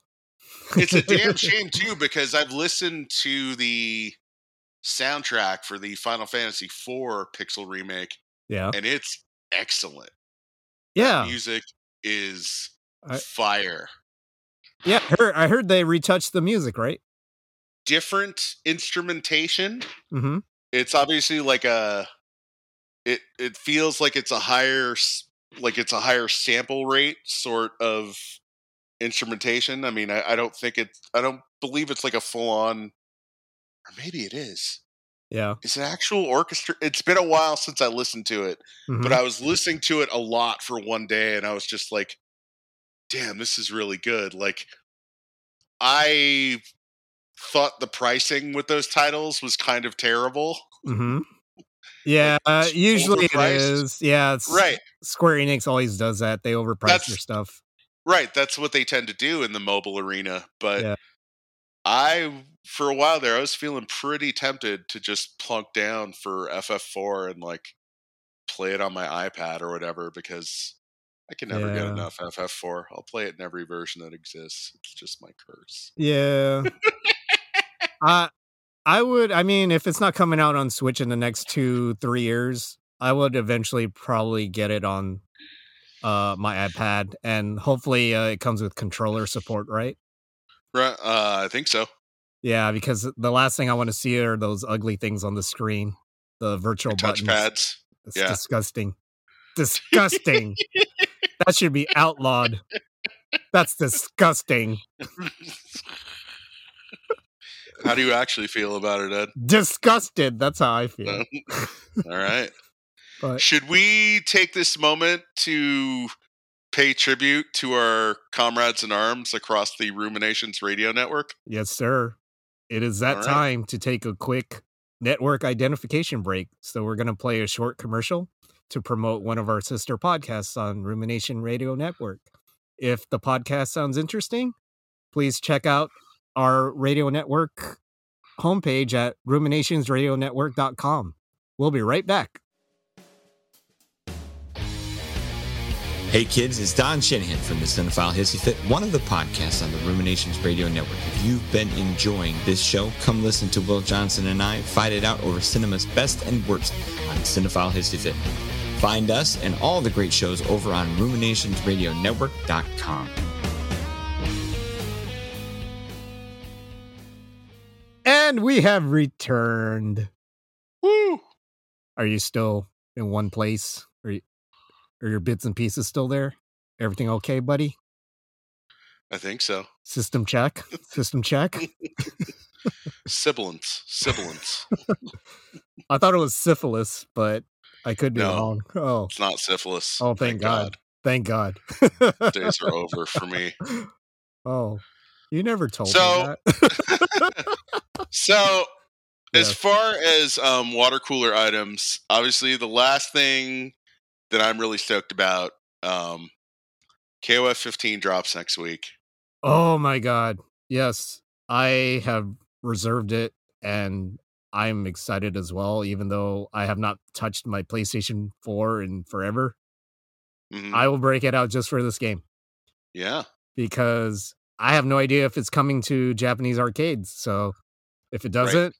it's a damn shame too because I've listened to the soundtrack for the Final Fantasy IV Pixel remake, Yeah. and it's excellent. Yeah. Music is I- fire. Yeah. I heard, I heard they retouched the music, right? Different instrumentation. Mm-hmm. It's obviously like a. It it feels like it's a higher s- like it's a higher sample rate sort of instrumentation. I mean, I, I don't think it. I don't believe it's like a full on. Or maybe it is. Yeah. It's an actual orchestra. It's been a while since I listened to it, Mhm. but I was listening to it a lot for one day, and I was just like, "Damn, this is really good." Like, I thought the pricing with those titles was kind of terrible. Mm-hmm. Yeah, uh, usually overpriced. is. Yeah, it's Right, Square Enix always does that. They overprice their That's- stuff. right. That's what they tend to do in the mobile arena. But Yeah. I, for a while there, I was feeling pretty tempted to just plunk down for FF4 and like play it on my iPad or whatever because I can never get enough FF4. I'll play it in every version that exists. It's just my curse. Yeah. I I would. I mean, if it's not coming out on Switch in the next two three years, I would eventually probably get it on uh my iPad, and hopefully uh, it comes with controller support, right? Right, uh, I think so. Yeah, because the last thing I want to see are those ugly things on the screen, the virtual buttons. Touchpads. It's Yeah. disgusting. Disgusting. that should be outlawed. That's disgusting. How do you actually feel about it, Ed? Disgusted. That's how I feel. Um, all right. But Should we take this moment to pay tribute to our comrades in arms across the Ruminations radio network? yes, sir. It is that right. time to take a quick network identification break. So we're going to play a short commercial to promote one of our sister podcasts on Rumination Radio Network. If the podcast sounds interesting, please check out our radio network homepage at ruminationsradionetwork.com. We'll be right back. Hey kids, it's Don Shanahan from the Cinephile Hissy Fit, one of the podcasts on the Ruminations Radio Network. If you've been enjoying this show, come listen to Will Johnson and I fight it out over cinema's best and worst on Cinephile Hissy Fit. Find us and all the great shows over on ruminationsradionetwork.com. And we have returned. Woo! Are you still in one place? Are, you, are your bits and pieces still there? Everything okay, buddy? I think so. System check. System check. Sibilance. Sibilance. I thought it was syphilis, but I could be No. wrong. Oh, It's not syphilis. oh, thank, God. Thank God. God. Days are over for me. oh, you never told So- me that. So, as far as um, water cooler items, obviously the last thing that I'm really stoked about, um, KOF 15 drops next week. oh my God. Yes, I have reserved it and I'm excited as well, even though I have not touched my PlayStation 4 in forever. Mhm. I will break it out just for this game yeah. because I have no idea if it's coming to Japanese arcades. So if it doesn't,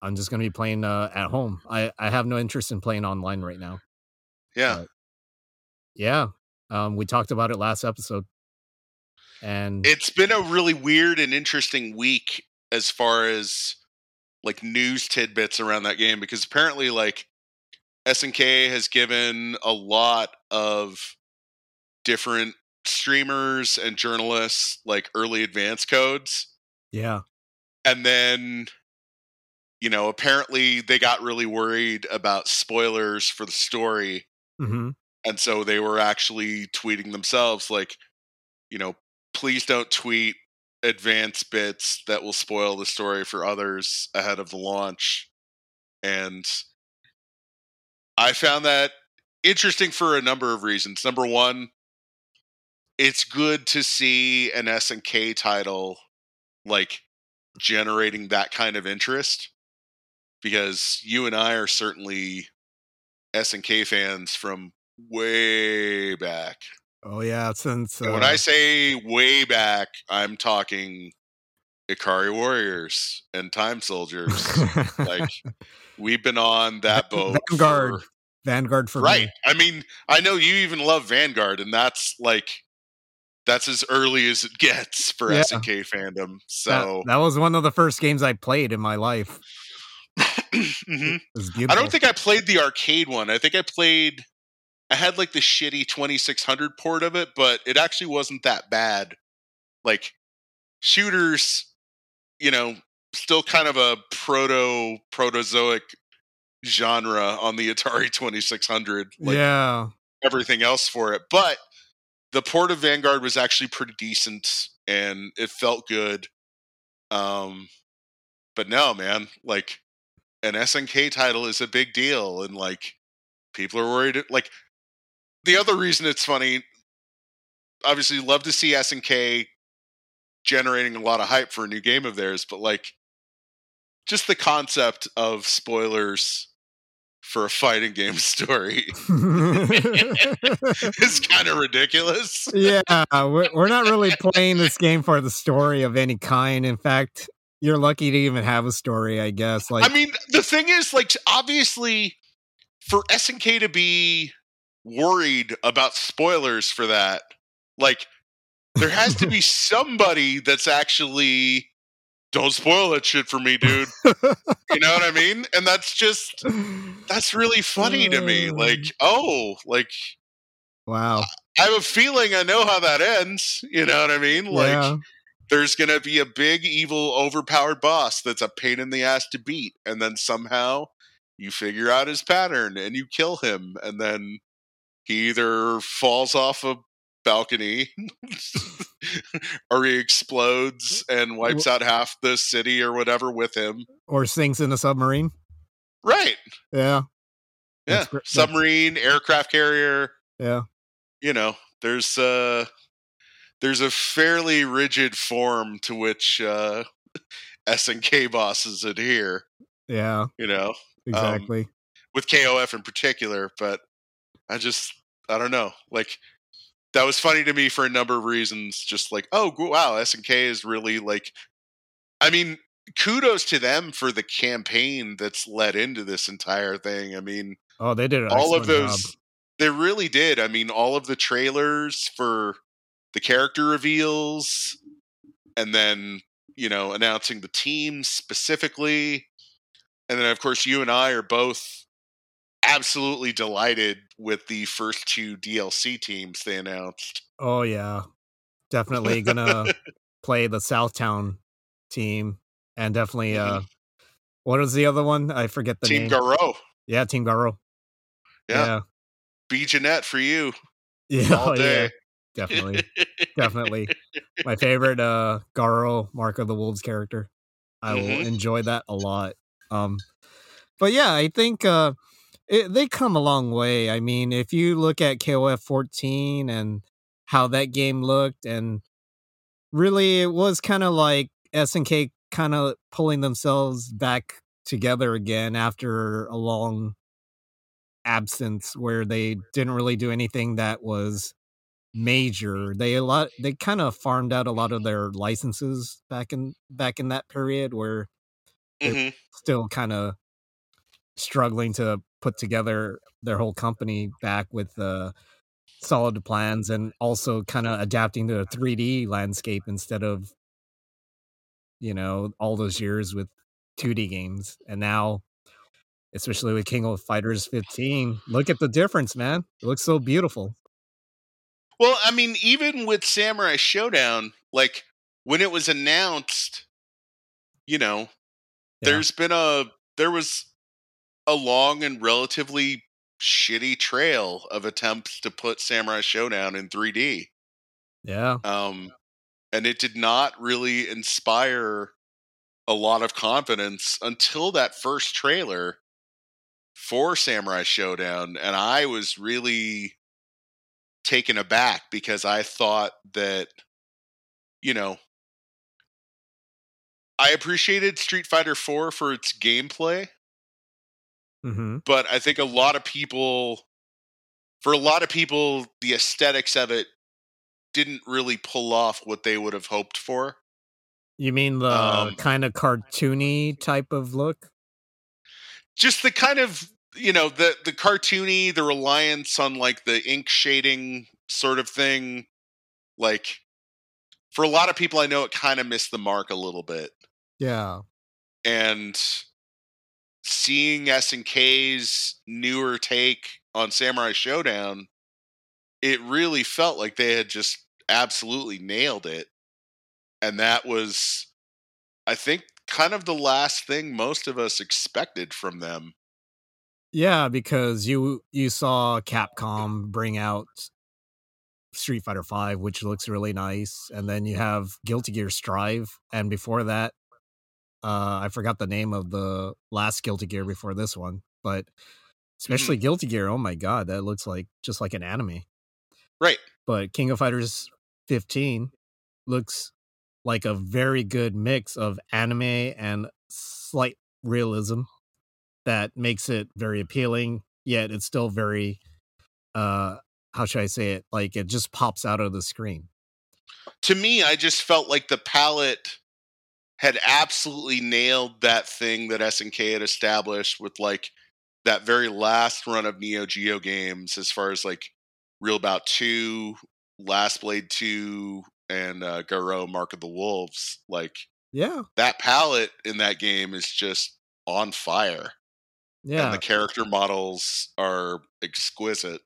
I'm just going to be playing uh, at home. I, I have no interest in playing online right now. Yeah. Right. Yeah. Um, we talked about it last episode. And It's been a really weird and interesting week as far as like news tidbits around that game because apparently like SNK has given a lot of different streamers and journalists like early advance codes. Yeah. and then you know apparently they got really worried about spoilers for the story hmm and so they were actually tweeting themselves like you know please don't tweet advance bits that will spoil the story for others ahead of the launch. And i found that interesting for a number of reasons. Number one it's good to see an snk title like generating that kind of interest because you and i are certainly snk fans from way back Oh, yeah. Since uh, when I say way back, I'm talking Ikari Warriors and Time Soldiers. like we've been on that boat. Vanguard. for- Vanguard for right. me. I mean, I know you even love Vanguard, and that's like that's as early as it gets for Yeah. SNK fandom. So that, that was one of the first games I played in my life. Mhm. I don't think I played the arcade one. I think I played. I had like the shitty 2600 port of it, but it actually wasn't that bad. Like shooters, you know, still kind of a proto protozoic genre on the Atari 2600. Like yeah. everything else for it. But the port of Vanguard was actually pretty decent and it felt good. Um but no, man, like an SNK title is a big deal and like people are worried like the other reason it's funny obviously love to see SNK generating a lot of hype for a new game of theirs, but like just the concept of spoilers for a fighting game story it's kind of ridiculous. yeah, we're, we're not really playing this game for the story of any kind. In fact, you're lucky to even have a story, I guess. Like, I mean, the thing is, like, obviously, for SNK to be worried about spoilers for that, like, there has to be somebody that's actually don't spoil that shit for me, dude. you know what I mean? And that's just that's really funny to me. Like, oh, like wow. I have a feeling I know how that ends. You know what I mean? Like, yeah. there's going to be a big, evil, overpowered boss that's a pain in the ass to beat. And then somehow you figure out his pattern and you kill him. And then he either falls off a balcony or he explodes and wipes out half the city or whatever with him. Or sinks in a submarine. Right. Yeah. Yeah. That's gr- that's- Submarine, aircraft carrier. Yeah. you know there's uh there's a fairly rigid form to which uh S and K bosses adhere, Yeah. you know, Exactly. with KOF in particular, but I just I don't know. Like that was funny to me for a number of reasons just like, oh wow, S and K is really like I mean, kudos to them for the campaign that's led into this entire thing. I mean, oh, they did all of those job. they really did i mean all of the trailers for the character reveals and then you know announcing the team specifically and then of course you and i are both absolutely delighted with the first two dlc teams they announced Oh yeah, definitely gonna play the Southtown team, and definitely uh, Mhm. what was the other one? I forget the team name. garou yeah, Team Garou. Yeah. b Jenet for you yeah, yeah, all oh, yeah, definitely, definitely. My favorite uh Garou, Mark of the Wolves character. I will Mhm. enjoy that a lot. Um, but yeah, I think uh, it, they come a long way. I mean, if you look at KOF 14 and how that game looked, and really it was kind of like SNK kind of pulling themselves back together again after a long absence where they didn't really do anything that was major. They a lot they kind of farmed out a lot of their licenses back in back in that period where Mhm. still kind of struggling to put together their whole company back with uh, solid plans and also kind of adapting to a 3D landscape instead of you know all those years with 2D games. And now especially with King of Fighters 15 look at the difference man. It looks so beautiful. Well, I mean, even with Samurai Shodown, like when it was announced, you know, Yeah. there's been a there was a long and relatively shitty trail of attempts to put Samurai Shodown in 3D. yeah Um and it did not really inspire a lot of confidence until that first trailer for Samurai Shodown and I was really taken aback because I thought that you know I appreciated Street Fighter 4 for its gameplay hmm but I think a lot of people, for a lot of people, the aesthetics of it didn't really pull off what they would have hoped for. You mean the Um, kind of cartoony type of look? just the kind of you know the the cartoony the reliance on like the ink shading sort of thing like for a lot of people i know it kind of missed the mark a little bit Yeah. and seeing s&k's newer take on samurai shodown it really felt like they had just absolutely nailed it. And that was i think kind of the last thing most of us expected from them. Yeah, because you you saw Capcom bring out Street Fighter Five, which looks really nice, and then you have Guilty Gear Strive, and before that, uh, I forgot the name of the last Guilty Gear before this one, but especially Guilty Gear. Oh my god, that looks like just like an anime. right But King of Fighters 15 looks like a very good mix of anime and slight realism that makes it very appealing, yet it's still very uh how should I say it? Like it just pops out of the screen. to me, I just felt like the palette had absolutely nailed that thing that SNK had established with like that very last run of Neo Geo games, as far as like Real Bout Two, Last Blade Two, and uh, Garou Mark of the Wolves. Like Yeah. that palette in that game is just on fire, and Yeah. the character models are exquisite.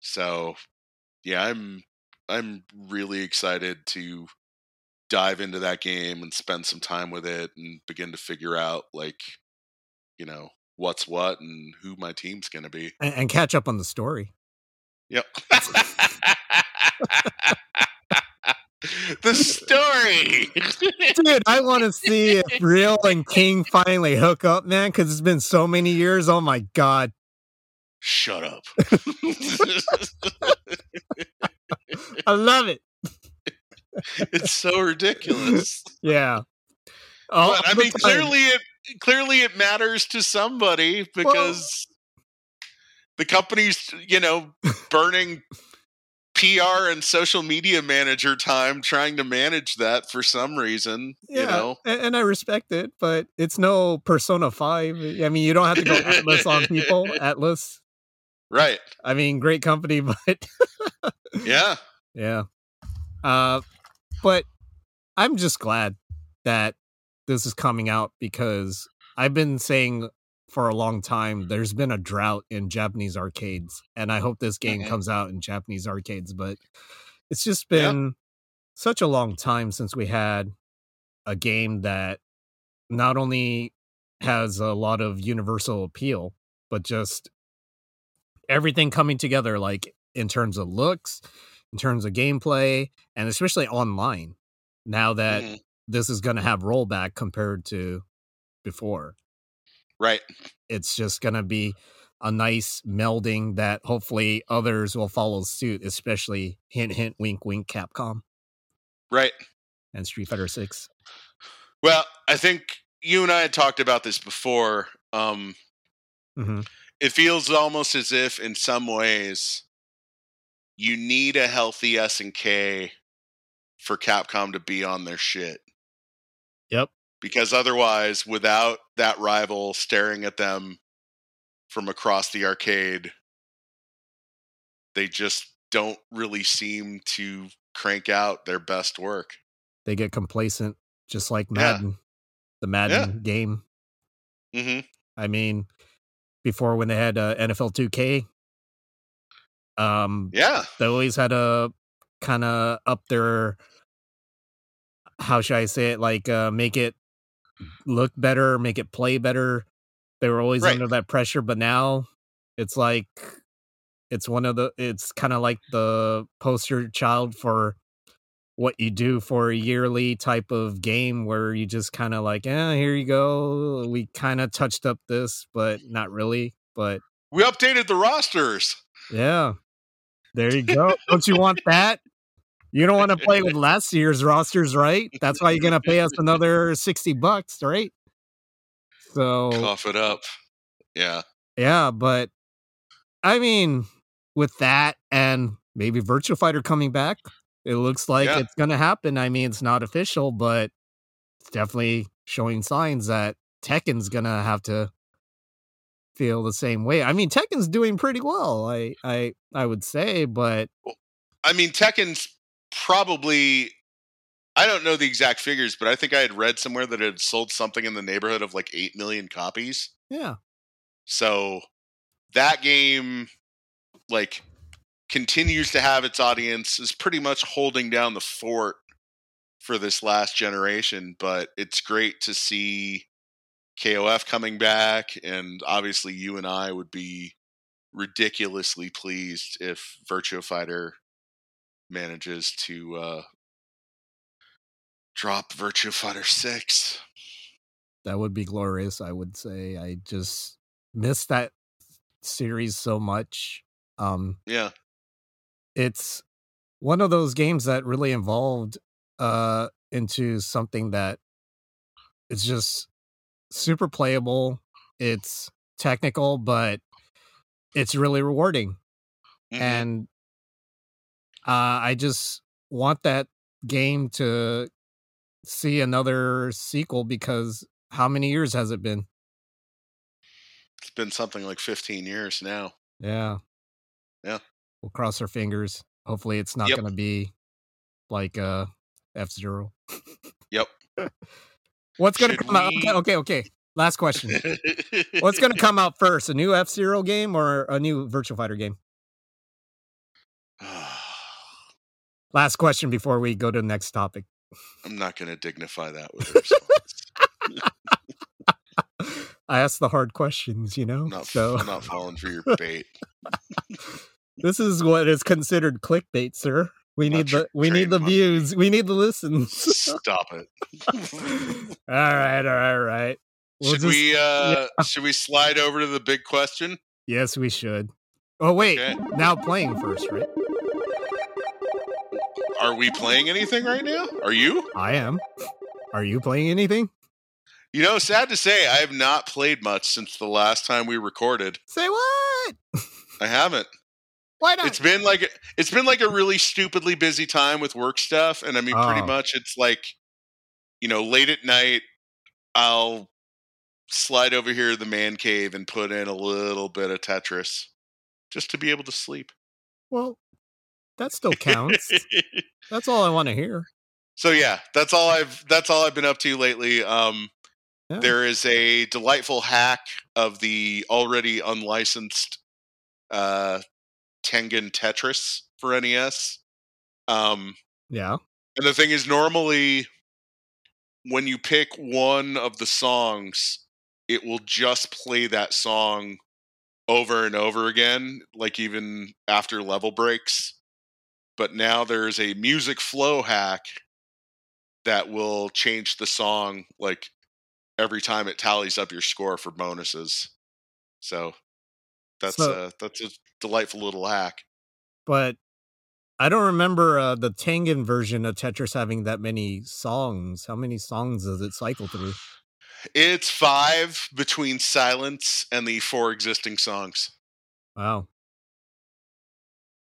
So, yeah, I'm I'm really excited to dive into that game and spend some time with it and begin to figure out like you know what's what and who my team's going to be. And, and catch up on the story. Yep. the story. Dude, I want to see if Ryo and King finally hook up, man, because it's been so many years. Oh my god. Shut up. I love it. It's so ridiculous. Yeah. All but I mean, clearly it clearly it matters to somebody because the company's you know burning PR and social media manager time trying to manage that for some reason. Yeah, You know, and, and I respect it, but it's no Persona Five. I mean, you don't have to go Atlus on people. Atlus. right? I mean, great company, but Yeah, yeah. Uh, but I'm just glad that this is coming out because I've been saying for a long time there's been a drought in Japanese arcades, and I hope this game Mhm. comes out in Japanese arcades. But it's just Yeah. been such a long time since we had a game that not only has a lot of universal appeal, but just everything coming together, like in terms of looks, in terms of gameplay, and especially online. Now that Mhm. this is going to have rollback compared to before, right. it's just going to be a nice melding that hopefully others will follow suit, especially hint, hint, wink, wink, Capcom Right. and Street Fighter Six. Well, I think you and I had talked about this before. Um, Mm-hmm. it feels almost as if, in some ways, you need a healthy S and K for Capcom to be on their shit. Yep. Because otherwise, without that rival staring at them from across the arcade, they just don't really seem to crank out their best work. They get complacent, just like Yeah. Madden, the Madden game. hmm I mean, before when they had uh, NFL 2K, um, Yeah. they always had a kind of up their how should I say it like uh make it look better, make it play better. They were always Right. under that pressure, but now it's like it's one of the it's kind of like the poster child for what you do for a yearly type of game where you just kind of like, eh, here you go. We kind of touched up this, but not really. But We updated the rosters. yeah. There you go. Don't you want that? You don't want to play with last year's rosters, right? That's why you're gonna pay us another sixty bucks, right? So Cough it up. Yeah. yeah, but I mean, with that and maybe Virtua Fighter coming back, it looks like Yeah. it's gonna happen. I mean, it's not official, but it's definitely showing signs that Tekken's gonna have to feel the same way. I mean, Tekken's doing pretty well. I I I would say, but I mean, Tekken's probably. I don't know the exact figures, but I think I had read somewhere that it had sold something in the neighborhood of like 8 million copies. yeah, So that game, like, continues to have its audience, is pretty much holding down the fort for this last generation. But it's great to see KOF coming back, and obviously, you and I would be ridiculously pleased if Virtua Fighter manages to uh, drop Virtua Fighter 6. that would be glorious. I would say. I just miss that series so much. Um, Yeah. it's one of those games that really evolved uh into something that it's just super playable it's technical but it's really rewarding Mhm. and uh i just want that game to see another sequel because how many years has it been it's been something like 15 years now. yeah Yeah. we'll cross our fingers hopefully it's not Yep. gonna be like uh f-zero Yep. what's gonna Should come out? okay okay okay. Last question. What's gonna come out first a new f-zero game or a new virtua fighter game? Last question before we go to the next topic. I'm not going to dignify that with a response. i ask the hard questions you know not, so I'm not falling for your bait. this is what is considered clickbait sir we need the we need the trademark. views we need the listens Stop it. all right all right all right We'll should just- we uh should we slide over to the big question? yes we should oh wait Okay. now playing first right Are we playing anything right now? Are you? i am are you playing anything You know, sad to say, I have not played much since the last time we recorded. say what I haven't. Why not It's been like it's been like a really stupidly busy time with work stuff, and I mean, pretty Oh. much it's like, you know, late at night, I'll slide over here to the man cave and put in a little bit of Tetris, just to be able to sleep. well that still counts that's all i want to hear so yeah, that's all I've that's all I've been up to lately. Um, Yeah. There is a delightful hack of the already unlicensed uh, Tengen Tetris for NES. Um, yeah and the thing is, normally when you pick one of the songs, it will just play that song over and over again, like even after level breaks. But now there's a music flow hack that will change the song like every time it tallies up your score for bonuses. So that's So- uh that's a delightful little hack. but I don't remember uh, the Tengen version of Tetris having that many songs. How many songs does it cycle through? It's five between silence and the four existing songs. Wow.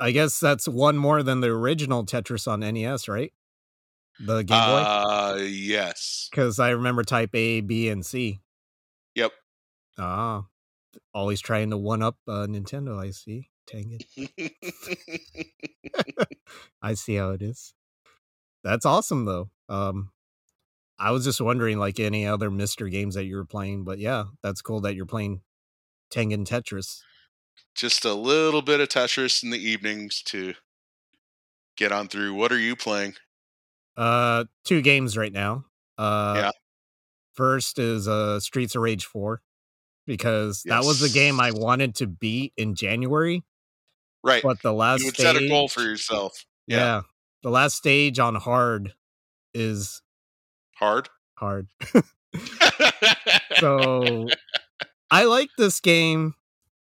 I guess that's one more than the original Tetris on NES, right? The Game Boy? Uh, yes. Because I remember type A, B, and C. Yep. Ah, always trying to one up uh, Nintendo. I see. Tengen. I see how it is. That's awesome though. Um I was just wondering like any other MiSTer games that you were playing, but yeah, that's cool that you're playing Tengen Tetris. Just a little bit of Tetris in the evenings to get on through. What are you playing? Uh two games right now. Uh Yeah. First is uh Streets of Rage 4 because that was the game I wanted to beat in January, Right. but the last you would stage set a goal for yourself. yeah. Yeah. The last stage on hard is Hard. hard. so I like this game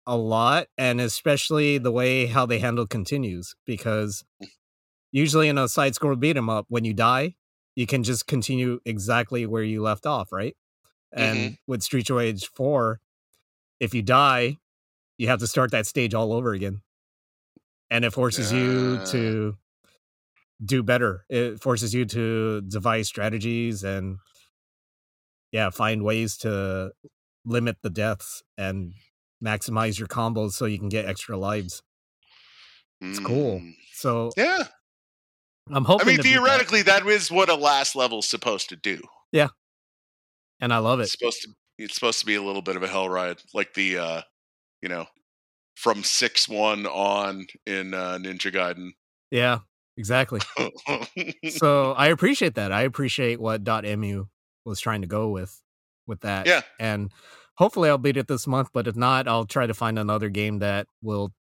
a lot, and especially the way how they handle continues because mm. usually in a side scroll beat 'em up, when you die, you can just continue exactly where you left off, right? And with Street of Rage 4, if you die, you have to start that stage all over again. And it forces you Ah. to do better. It forces you to devise strategies and yeah, find ways to limit the deaths and maximize your combos so you can get extra lives. It's cool. Mm. So Yeah. I'm hoping. I mean, theoretically, that is what a last level's supposed to do. And I love it. It's supposed to. It's supposed to be a little bit of a hell ride, like the, uh, you know, from six one on in uh, Ninja Gaiden. Yeah, exactly. so I appreciate that. I appreciate what Dotemu was trying to go with with that. Yeah. and hopefully I'll beat it this month. But if not, I'll try to find another game that will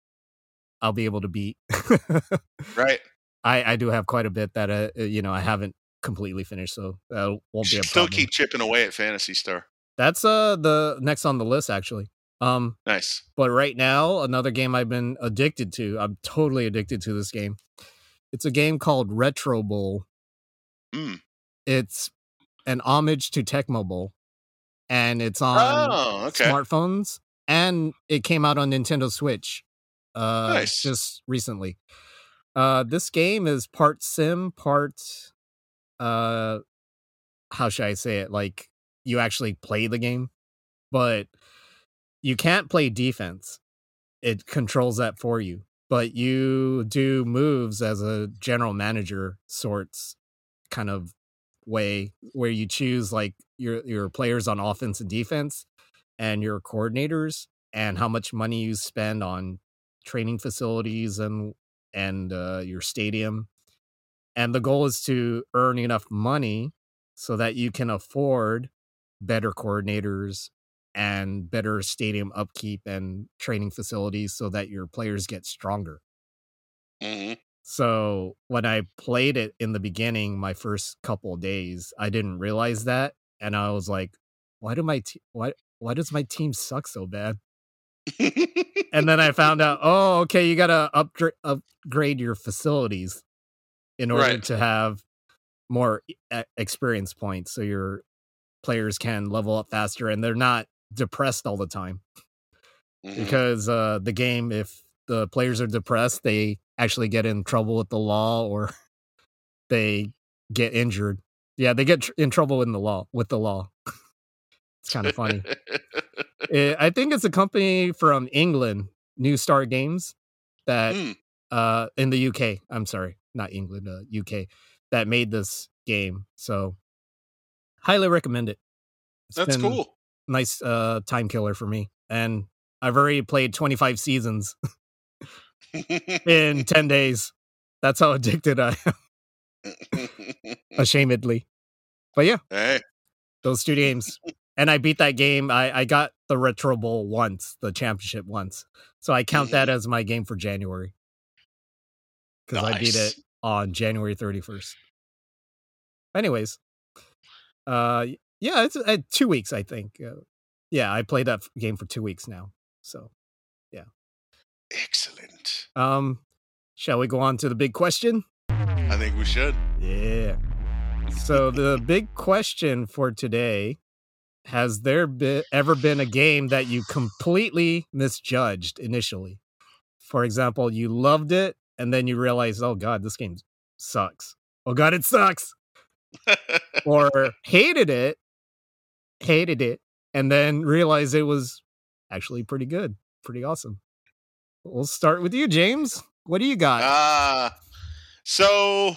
I'll be able to beat. right. I I do have quite a bit that uh uh, you know I haven't completely finished, so that won't be a still problem. keep chipping away at Phantasy Star. That's uh the next on the list actually. Um, Nice. but right now another game I've been addicted to. I'm totally addicted to this game. It's a game called Retro Bowl. Mm. it's an homage to Tecmo Bowl, and it's on Oh, okay. smartphones, and it came out on Nintendo Switch, uh, Nice. just recently. Uh, this game is part sim, part, uh, how should I say it? Like you actually play the game, but you can't play defense. It controls that for you, but you do moves as a general manager sorts kind of way where you choose like your your players on offense and defense and your coordinators and how much money you spend on training facilities and and uh, your stadium and the goal is to earn enough money so that you can afford better coordinators and better stadium upkeep and training facilities so that your players get stronger. Hmm so when I played it in the beginning, my first couple of days, I didn't realize that, and I was like, "Why do my te- why why does my team suck so bad?" And then I found out, oh, okay, you gotta upgra- upgrade your facilities in order Right. to have more experience points, so your players can level up faster and they're not depressed all the time Mhm. because uh, the game, if the players are depressed, they actually get in trouble with the law or they get injured. Yeah, they get tr- in trouble in the law with the law. it's kind of funny. Eh, I think it's a company from England, New Star Games, that Mm, uh in the UK. I'm sorry, not England, uh, UK, that made this game. So highly recommend it. It's that's cool. Nice uh time killer for me, and I've already played 25 seasons in 10 days. That's how addicted I am, ashamedly. But yeah, hey, those two games. And I beat that game. I, I got the Retro Bowl once, the championship once. So I count that as my game for January. Because I beat it on January 31st. Anyways, uh, yeah, it's uh, two weeks, I think. Uh, yeah, I played that game for two weeks now. So, yeah. excellent. um, shall we go on to the big question? I think we should. Yeah. So the big question for today has there be, ever been a game that you completely misjudged initially? For example, you loved it and then you realize, "Oh god, this game sucks." Oh god, it sucks. Or hated it, hated it and then realized it was actually pretty good, pretty awesome. We'll start with you, James. What do you got? Ah, so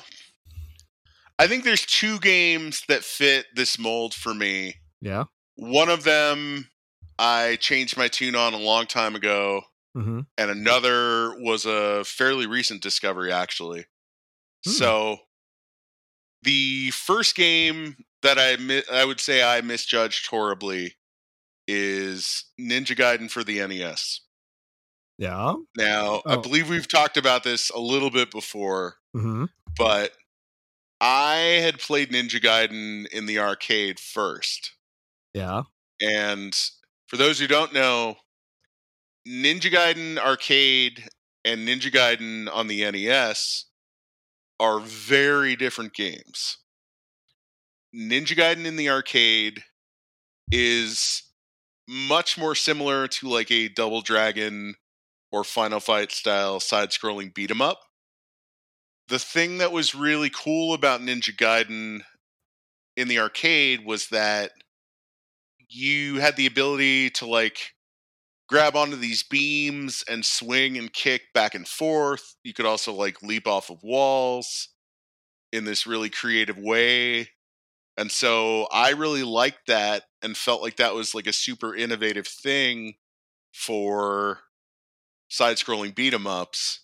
I think there's two games that fit this mold for me. yeah. One of them I changed my tune on a long time ago, Mhm. and another was a fairly recent discovery, actually. Hmm. So the first game that I mi- I would say I misjudged horribly is Ninja Gaiden for the NES. Yeah. Now, I Oh. believe we've talked about this a little bit before, Mhm. but I had played Ninja Gaiden in the arcade first. Yeah. And for those who don't know, Ninja Gaiden arcade and Ninja Gaiden on the NES are very different games. Ninja Gaiden in the arcade is much more similar to like a Double Dragon or Final Fight style side scrolling beat 'em up. The thing that was really cool about Ninja Gaiden in the arcade was that you had the ability to like grab onto these beams and swing and kick back and forth. You could also like leap off of walls in this really creative way. And so I really liked that and felt like that was like a super innovative thing for side scrolling beat 'em ups.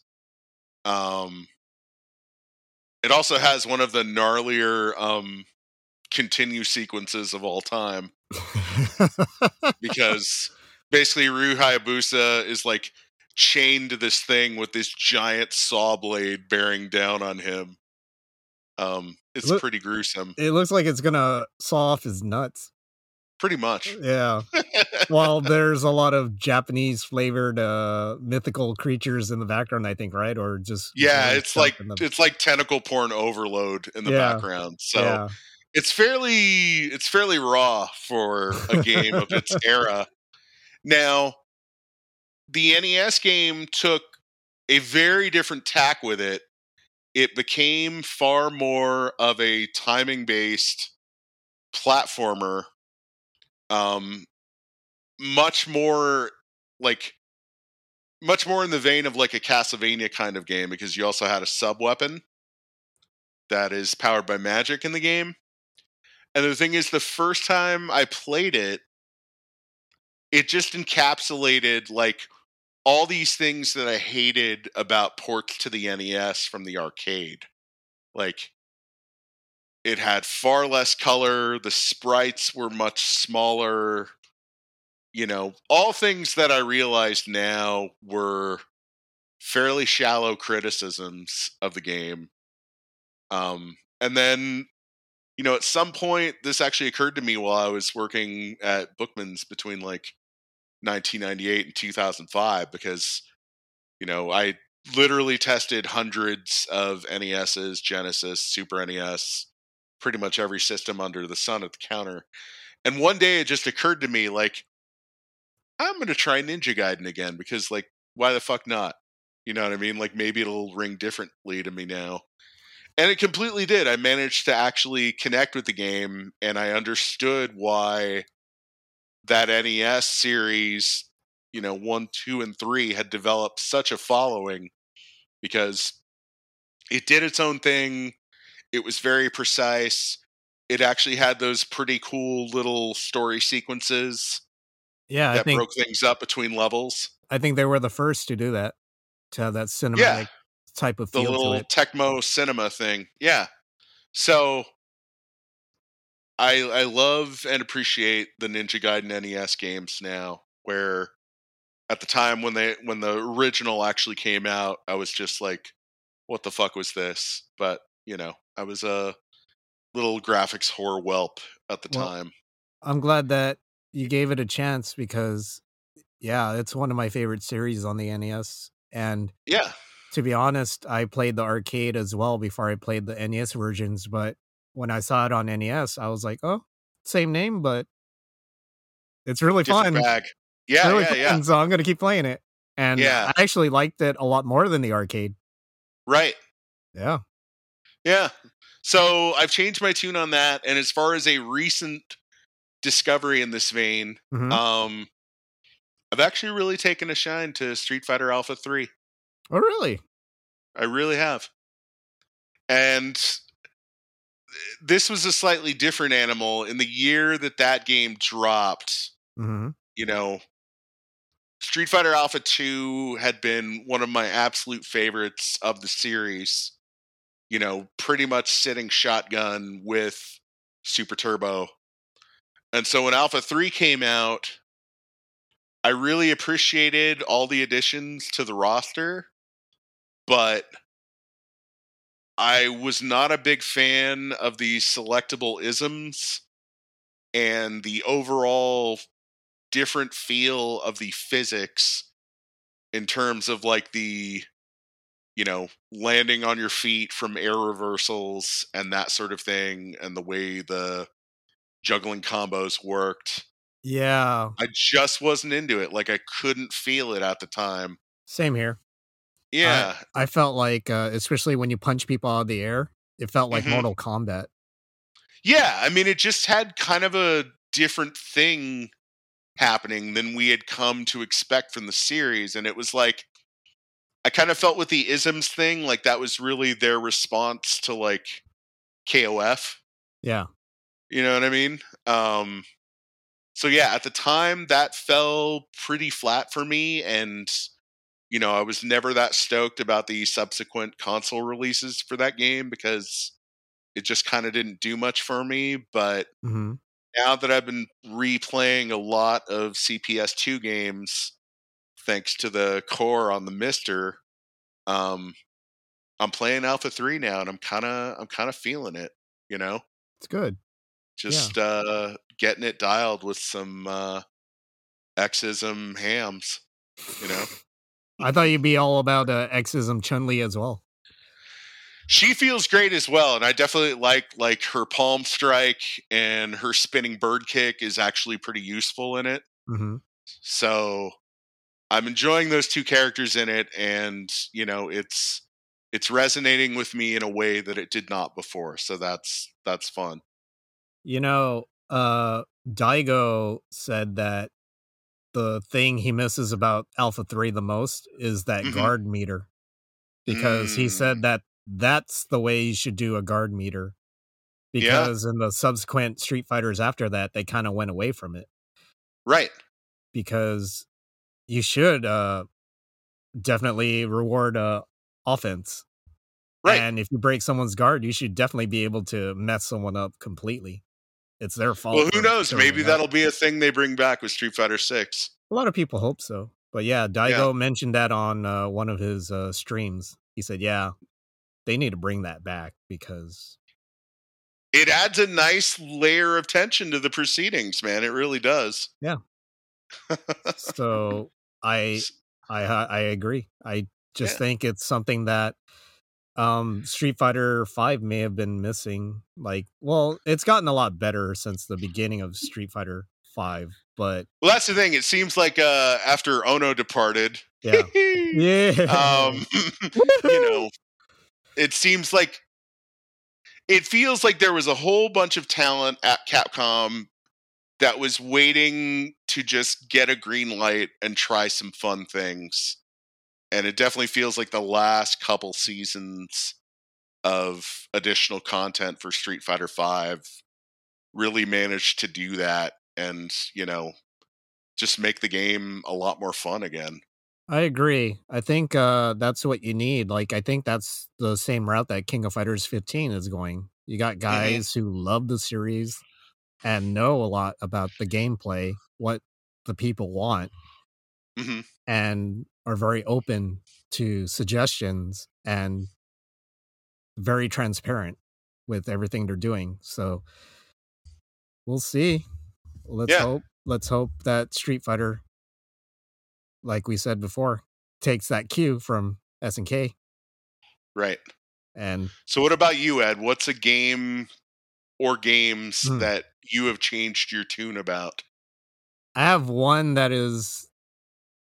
Um it also has one of the gnarlier um continue sequences of all time because basically Ryu Hayabusa is like chained to this thing with this giant saw blade bearing down on him. Um, it's Look- pretty gruesome. it looks like it's gonna saw off his nuts. Pretty much. Yeah. Well, there's a lot of Japanese flavored uh mythical creatures in the background, I think, right? Or just yeah, it's like the- it's like tentacle porn overload in the Yeah. background. So yeah. it's fairly it's fairly raw for a game of its era. Now, the NES game took a very different tack with it. It became far more of a timing based platformer, um, much more like much more in the vein of like a Castlevania kind of game because you also had a sub weapon that is powered by magic in the game. And the thing is, the first time I played it, it just encapsulated like all these things that I hated about ports to the NES from the arcade. Like, it had far less color, the sprites were much smaller. You know, all things that I realized now were fairly shallow criticisms of the game. Um, and then, you know, at some point, this actually occurred to me while I was working at Bookman's between like 1998 and 2005 because, you know, I literally tested hundreds of NESs, Genesis, Super NES, pretty much every system under the sun at the counter. And one day it just occurred to me, like, I'm going to try Ninja Gaiden again because, like, why the fuck not? You know what I mean? Like, maybe it'll ring differently to me now. And it completely did. I managed to actually connect with the game and I understood why that NES series, you know, one, two, and three had developed such a following because it did its own thing. It was very precise. It actually had those pretty cool little story sequences Yeah, I that think broke things up between levels. I think they were the first to do that. To have that cinematic type of thing. The little it. Tecmo cinema thing. Yeah. So I I love and appreciate the Ninja Gaiden NES games now where at the time when they when the original actually came out, I was just like, what the fuck was this? But, you know, I was a little graphics whore whelp at the Well, time. I'm glad that you gave it a chance because yeah, it's one of my favorite series on the NES. And Yeah. To be honest, I played the arcade as well before I played the NES versions. But when I saw it on NES, I was like, oh, same name, but it's really fun. bag. It's Yeah, really yeah, fun, yeah. So I'm going to keep playing it. And Yeah. I actually liked it a lot more than the arcade. Right. Yeah. Yeah. So I've changed my tune on that. And as far as a recent discovery in this vein, Mhm. um, I've actually really taken a shine to Street Fighter Alpha 3. oh, really? I really have. And this was a slightly different animal. In the year that that game dropped, hmm you know, Street Fighter Alpha 2 had been one of my absolute favorites of the series. You know, pretty much sitting shotgun with Super Turbo. And so when Alpha 3 came out, I really appreciated all the additions to the roster, but I was not a big fan of the selectable isms and the overall different feel of the physics in terms of like the you know landing on your feet from air reversals and that sort of thing and the way the juggling combos worked Yeah. i just wasn't into it like i couldn't feel it at the time Same here. Yeah I felt like, uh, especially when you punch people out of the air, it felt like Mhm. Mortal Kombat. yeah i mean it just had kind of a different thing happening than we had come to expect from the series. And it was like, I kind of felt with the isms thing, like that was really their response to like KOF. Yeah. You know what I mean? Um, so yeah, at the time that fell pretty flat for me, and you know I was never that stoked about the subsequent console releases for that game because it just kind of didn't do much for me. But hmm now that I've been replaying a lot of CPS2 games, thanks to the core on the MiSTer, um, I'm playing Alpha Three now, and I'm kind of I'm kind of feeling it. You know, It's good. just uh, getting it dialed with some uh, Xism hams. You know, I thought you'd be all about uh, Xism Chun Li as well. she feels great as well, and I definitely like like her palm strike and her spinning bird kick is actually pretty useful in it. hmm so i'm enjoying those two characters in it and you know it's it's resonating with me in a way that it did not before so that's that's fun You know, uh, Daigo said that the thing he misses about Alpha 3 the most is that Mhm. guard meter. Because he Mm. said that that's the way you should do a guard meter. Yeah. Because in the subsequent Street Fighters after that, they kind of went away from it. right Because you should uh, definitely reward uh, offense. right And if you break someone's guard, you should definitely be able to mess someone up completely. It's their fault. well who knows maybe up. that'll be a thing they bring back with street fighter 6 A lot of people hope so. But yeah, Daigo mentioned that on uh, one of his uh, streams. He said, yeah, they need to bring that back because, it adds a nice layer of tension to the proceedings man it really does Yeah. so I, I, I agree. I just Yeah. think it's something that um Street Fighter 5 may have been missing. Like, well, it's gotten a lot better since the beginning of Street Fighter 5, but well that's the thing it seems like uh after ono departed yeah. Yeah. um you know it seems like it feels like there was a whole bunch of talent at capcom that was waiting to just get a green light and try some fun things and it definitely feels like the last couple seasons of additional content for street fighter 5 really managed to do that and you know just make the game a lot more fun again I agree. I think uh, that's what you need. Like, I think that's the same route that King of Fighters 15 is going. You got guys who love the series and know a lot about the gameplay, what the people want, hmm and are very open to suggestions and very transparent with everything they're doing. So we'll see. Let's Yeah. hope. Let's hope that Street Fighter, like we said before, takes that cue from SNK right and So, what about you, Ed? What's a game or games Hmm. that you have changed your tune about? I have one that is,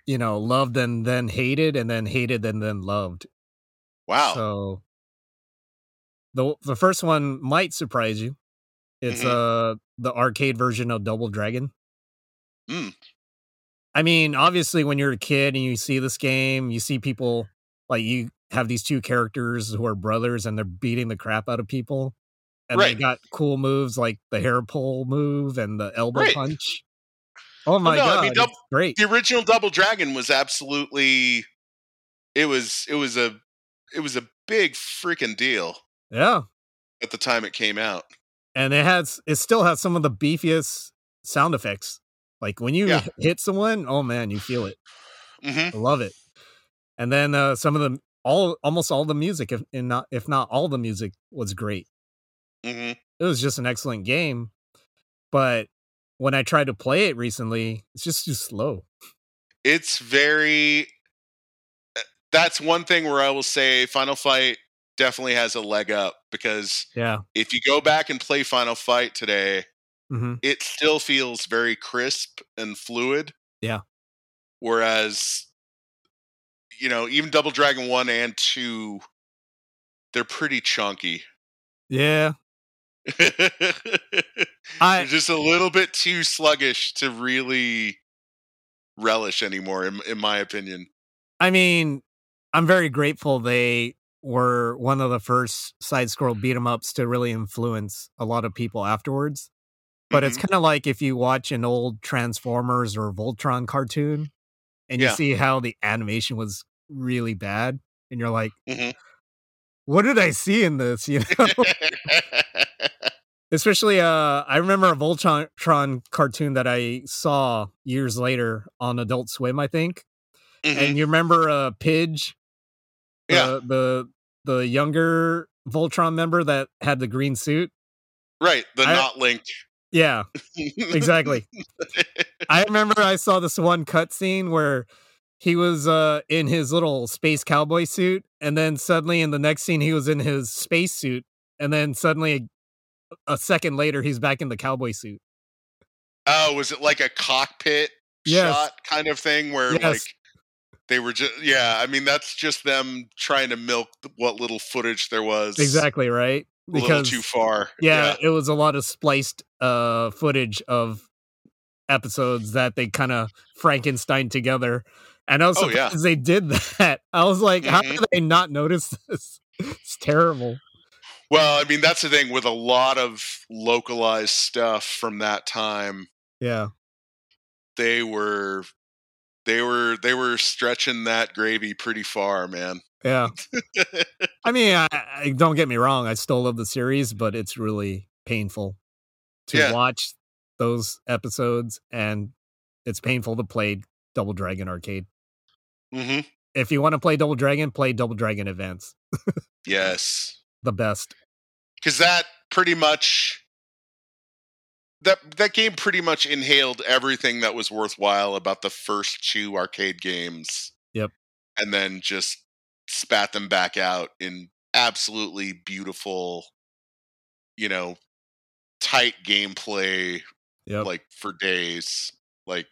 you know, loved and then hated, and then hated and then loved. Wow. So the the first one might surprise you. It's Mhm. uh the arcade version of Double Dragon. Mm. I mean, obviously, when you're a kid and you see this game, you see people like you have these two characters who are brothers and they're beating the crap out of people. And they got cool moves like the hair pull move and the elbow Right. punch. Oh my no, I god, mean, it's Dou- great. the original Double Dragon was absolutely. It was. It was a. It was a big freaking deal Yeah. at the time it came out. and it has it still has some of the beefiest sound effects. Like when you Yeah. hit someone, oh man, you feel it. hmm I love it. And then uh, some of the all almost all the music, if and not if not all the music, was great. hmm It was just an excellent game. But when I tried to play it recently, it's just too slow. It's very. uh, That's one thing where I will say Final Fight definitely has a leg up because Yeah. if you go back and play Final Fight today, hmm it still feels very crisp and fluid. Yeah. Whereas, you know, even Double Dragon 1 and 2, they're pretty chunky. Yeah. I just a little bit too sluggish to really relish anymore, in, in my opinion. I mean, I'm very grateful they were one of the first side scroll beat 'em ups to really influence a lot of people afterwards. But it's Mhm. kind of like if you watch an old Transformers or Voltron cartoon and you Yeah. see how the animation was really bad and you're like, Mhm. what did I see in this? You know? Especially uh I remember a Voltron cartoon that I saw years later on Adult Swim, I think. Mhm. And you remember uh Pidge? The, Yeah. the the younger Voltron member that had the green suit? right, the I- not linked. Yeah, exactly. I remember I saw this one cutscene where he was uh in his little space cowboy suit, and then suddenly in the next scene he was in his space suit, and then suddenly a, second later he's back in the cowboy suit. oh, was it like a cockpit Yes. shot kind of thing where Yes. like they were just yeah, I mean that's just them trying to milk what little footage there was Exactly, right? a little too far. yeah, it was a lot of spliced uh footage of episodes that they kind of Frankenstein together. And I was Oh, surprised yeah. they did that. I was like, how Mhm. did they not notice this? It's terrible. Well, I mean that's the thing with a lot of localized stuff from that time. Yeah. They were they were they were stretching that gravy pretty far, man. Yeah. I mean, I, I don't get me wrong. I still love the series, but it's really painful to Yeah. watch those episodes, and it's painful to play Double Dragon Arcade. hmm If you want to play Double Dragon, play Double Dragon Advance. Yes. The best. because that pretty much that that game pretty much inhaled everything that was worthwhile about the first two arcade games. Yep. And then just spat them back out in absolutely beautiful, you know, tight gameplay Yep. like for days. Like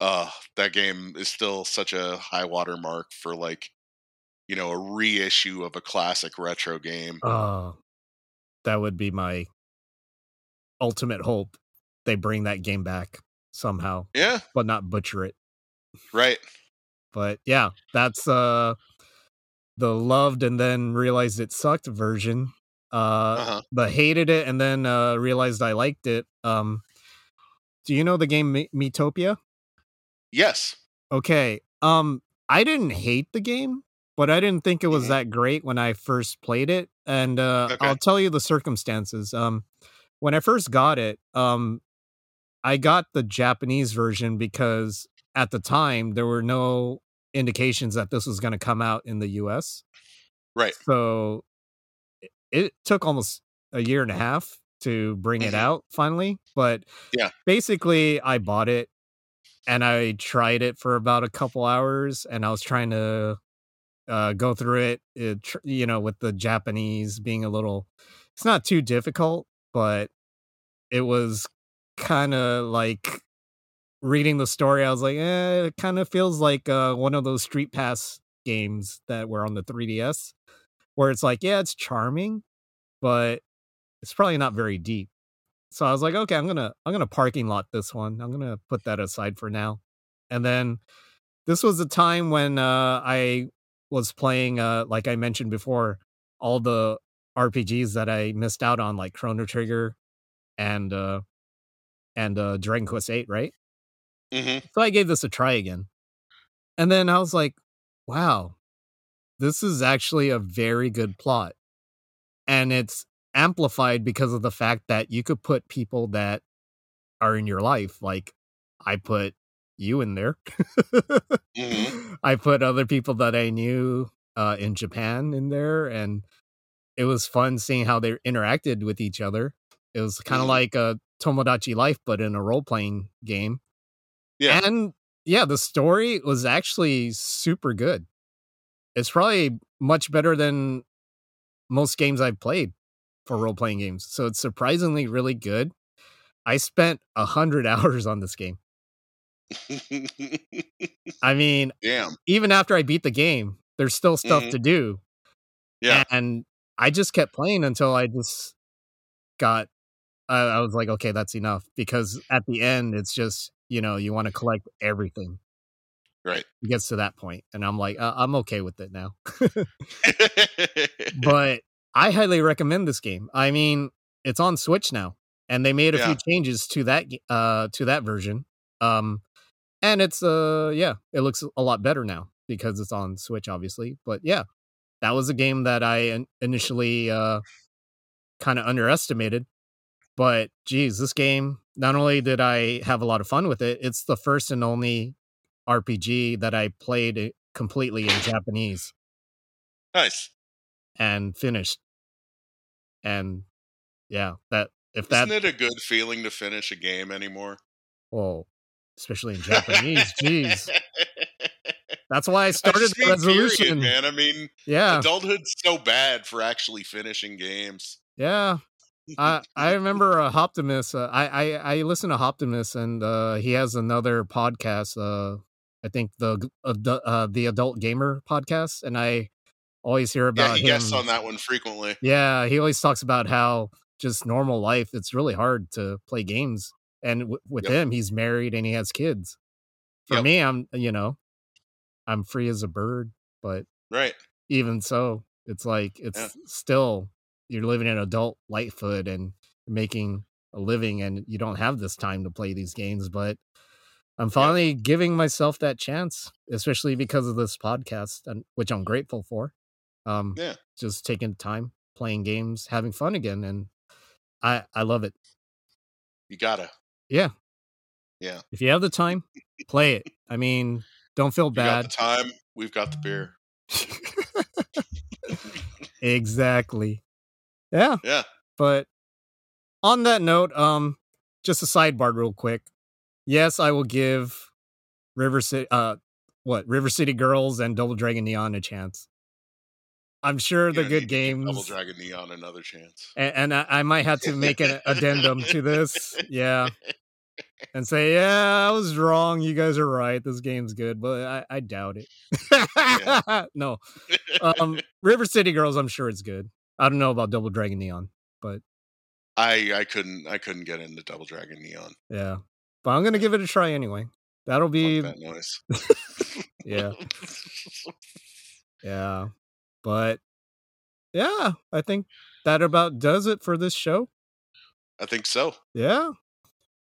uh that game is still such a high water mark for like you know, a reissue of a classic retro game. Oh, that would be my ultimate hope. They bring that game back somehow, Yeah, but not butcher it. right. But yeah, that's uh the loved and then realized it sucked version. Uh Uh-huh. the hated it and then uh realized I liked it. Um do you know the game Me- Miitopia? Yes. Okay. Um I didn't hate the game, but I didn't think it was Mhm. that great when I first played it and uh Okay. I'll tell you the circumstances. Um when I first got it, um I got the Japanese version because at the time there were no indications that this was going to come out in the US. Right. So it, it took almost a year and a half to bring it Mhm. out finally, but Yeah. basically I bought it and I tried it for about a couple hours and I was trying to uh, go through it, it tr- you know, with the Japanese being a little it's not too difficult, but it was kind of like reading the story. I was like, eh, it kind of feels like uh, one of those Street Pass games that were on the 3DS, where it's like, yeah, it's charming, but it's probably not very deep. So I was like, okay, I'm gonna I'm gonna parking lot this one. I'm gonna put that aside for now. And then this was a time when uh, I was playing, uh, like I mentioned before, all the RPGs that I missed out on, like Chrono Trigger and uh, and uh, Dragon Quest Eight, right? hmm So I gave this a try again. And then I was like, wow, this is actually a very good plot. And it's amplified because of the fact that you could put people that are in your life. Like I put you in there. Mhm. I put other people that I knew uh, in Japan in there. And it was fun seeing how they interacted with each other. It was kind of Mhm. like a Tomodachi Life, but in a role playing game. Yeah. And yeah, the story was actually super good. It's probably much better than most games I've played for role playing games. So it's surprisingly really good. I spent a hundred hours on this game. I mean, Damn. even after I beat the game, there's still stuff Mhm. to do. Yeah. And I just kept playing until I just got I, I was like, okay, that's enough because at the end, it's just you know you want to collect everything. Right. It gets to that point, and I'm like, uh, I'm okay with it now. but I highly recommend this game. I mean, it's on Switch now, and they made a Yeah. few changes to that uh to that version. Um, and it's uh yeah, it looks a lot better now because it's on Switch, obviously. But yeah, that was a game that I initially uh kind of underestimated. But geez, this game not only did I have a lot of fun with it, it's the first and only RPG that I played completely in Japanese nice. and finished. And yeah, that if Isn't it a good feeling to finish a game anymore? well, especially in Japanese, jeez. That's why I started the mean period, resolution. man. I mean, Yeah, adulthood's so bad for actually finishing games. yeah. I I remember uh, Optimus. Uh, I I I listen to Optimus, and uh, he has another podcast. Uh, I think the uh, the Adult Gamer podcast, and I always hear Yeah, about he him. guests on that one frequently. Yeah, he always talks about how just normal life. It's really hard to play games, and w- with Yep. him, he's married and he has kids. For Yep. me, I'm you know, I'm free as a bird, but Right. even so, it's like it's still you're living an adult lightfoot and making a living, and you don't have this time to play these games. But I'm finally giving myself that chance, especially because of this podcast, and which I'm grateful for. Um, Yeah. just taking time, playing games, having fun again, and I I love it. You gotta. Yeah, Yeah. if you have the time, play it. I mean, don't feel You got the bad. time. We've got the beer. exactly. Yeah. Yeah. But on that note, um, just a sidebar real quick. Yes, I will give River City uh what, River City Girls and Double Dragon Neon a chance. I'm sure they're Gonna good give Double. Dragon Neon another chance. And, and I, I might have to make an addendum to this. Yeah. And say, yeah, I was wrong. You guys are right. This game's good, but I, I doubt it. no. Um, River City Girls, I'm sure it's good. I don't know about Double Dragon Neon, but I I couldn't I couldn't get into Double Dragon Neon. yeah. But I'm gonna give it a try anyway. That'll be Fuck that noise. yeah, yeah. But yeah, I think that about does it for this show. I think so. Yeah.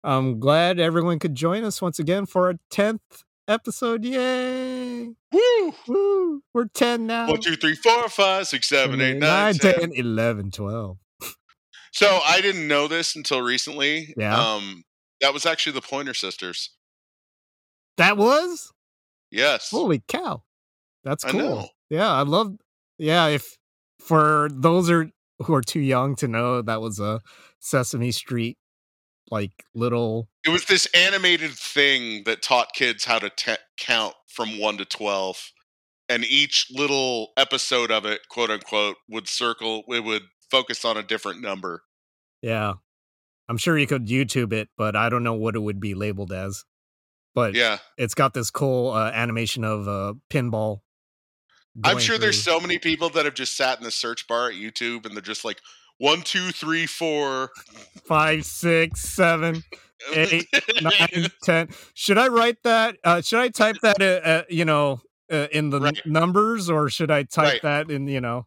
I'm glad everyone could join us once again for a tenth episode. Yay! Woo! Woo! We're 10 now. One, two, three, four, five, six, seven, eight, nine, 9, ten. 10, 11, 12. So I didn't know this until recently. Yeah. Um, that was actually the Pointer Sisters. That was? Yes. Holy cow. That's cool. know. Yeah, I love yeah, if for those are who are too young to know that was a Sesame Street like little It was this animated thing that taught kids how to te- count from one to twelve, and each little episode of it, quote unquote, would circle. It would focus on a different number. yeah. I'm sure you could YouTube it, but I don't know what it would be labeled as. But Yeah, it's got this cool uh, animation of uh, pinball. I'm sure there's so many people that have just sat in the search bar at YouTube and they're just like one, two, three, four, five, six, seven, Eight, nine, ten. Should I write that? Uh, should I type that? Uh, uh, you know, uh, in the n- numbers, or should I type Right. that in you know,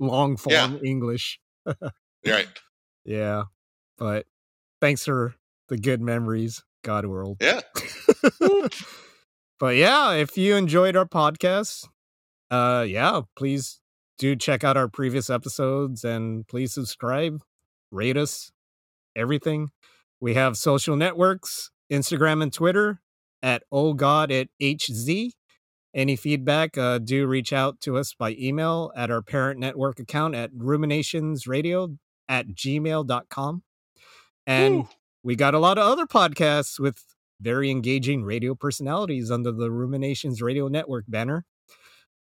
long form Yeah. English? right? Yeah, but thanks for the good memories, God World. Yeah. but yeah, if you enjoyed our podcast, uh, yeah, please do check out our previous episodes and please subscribe, rate us, everything. We have social networks, Instagram and Twitter at oh god at hz. Any feedback, uh, do reach out to us by email at our parent network account at ruminationsradio at gmail.com. And Woo. we got a lot of other podcasts with very engaging radio personalities under the Ruminations Radio Network banner.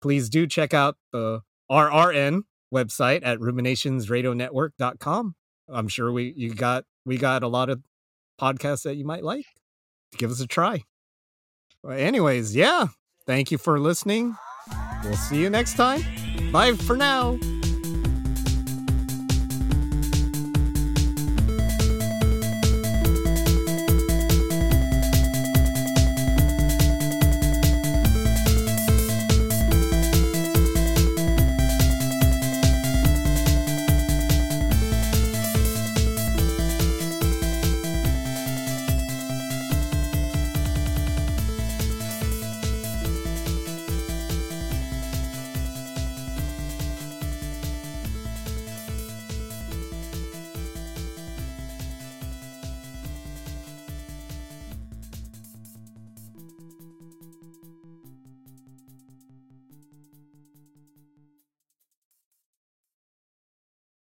Please do check out the RRN website at ruminationsradionetwork.com. I'm sure we you got we got a lot of podcasts that you might like. Give us a try. Well, anyways, yeah. Thank you for listening. We'll see you next time. Bye for now.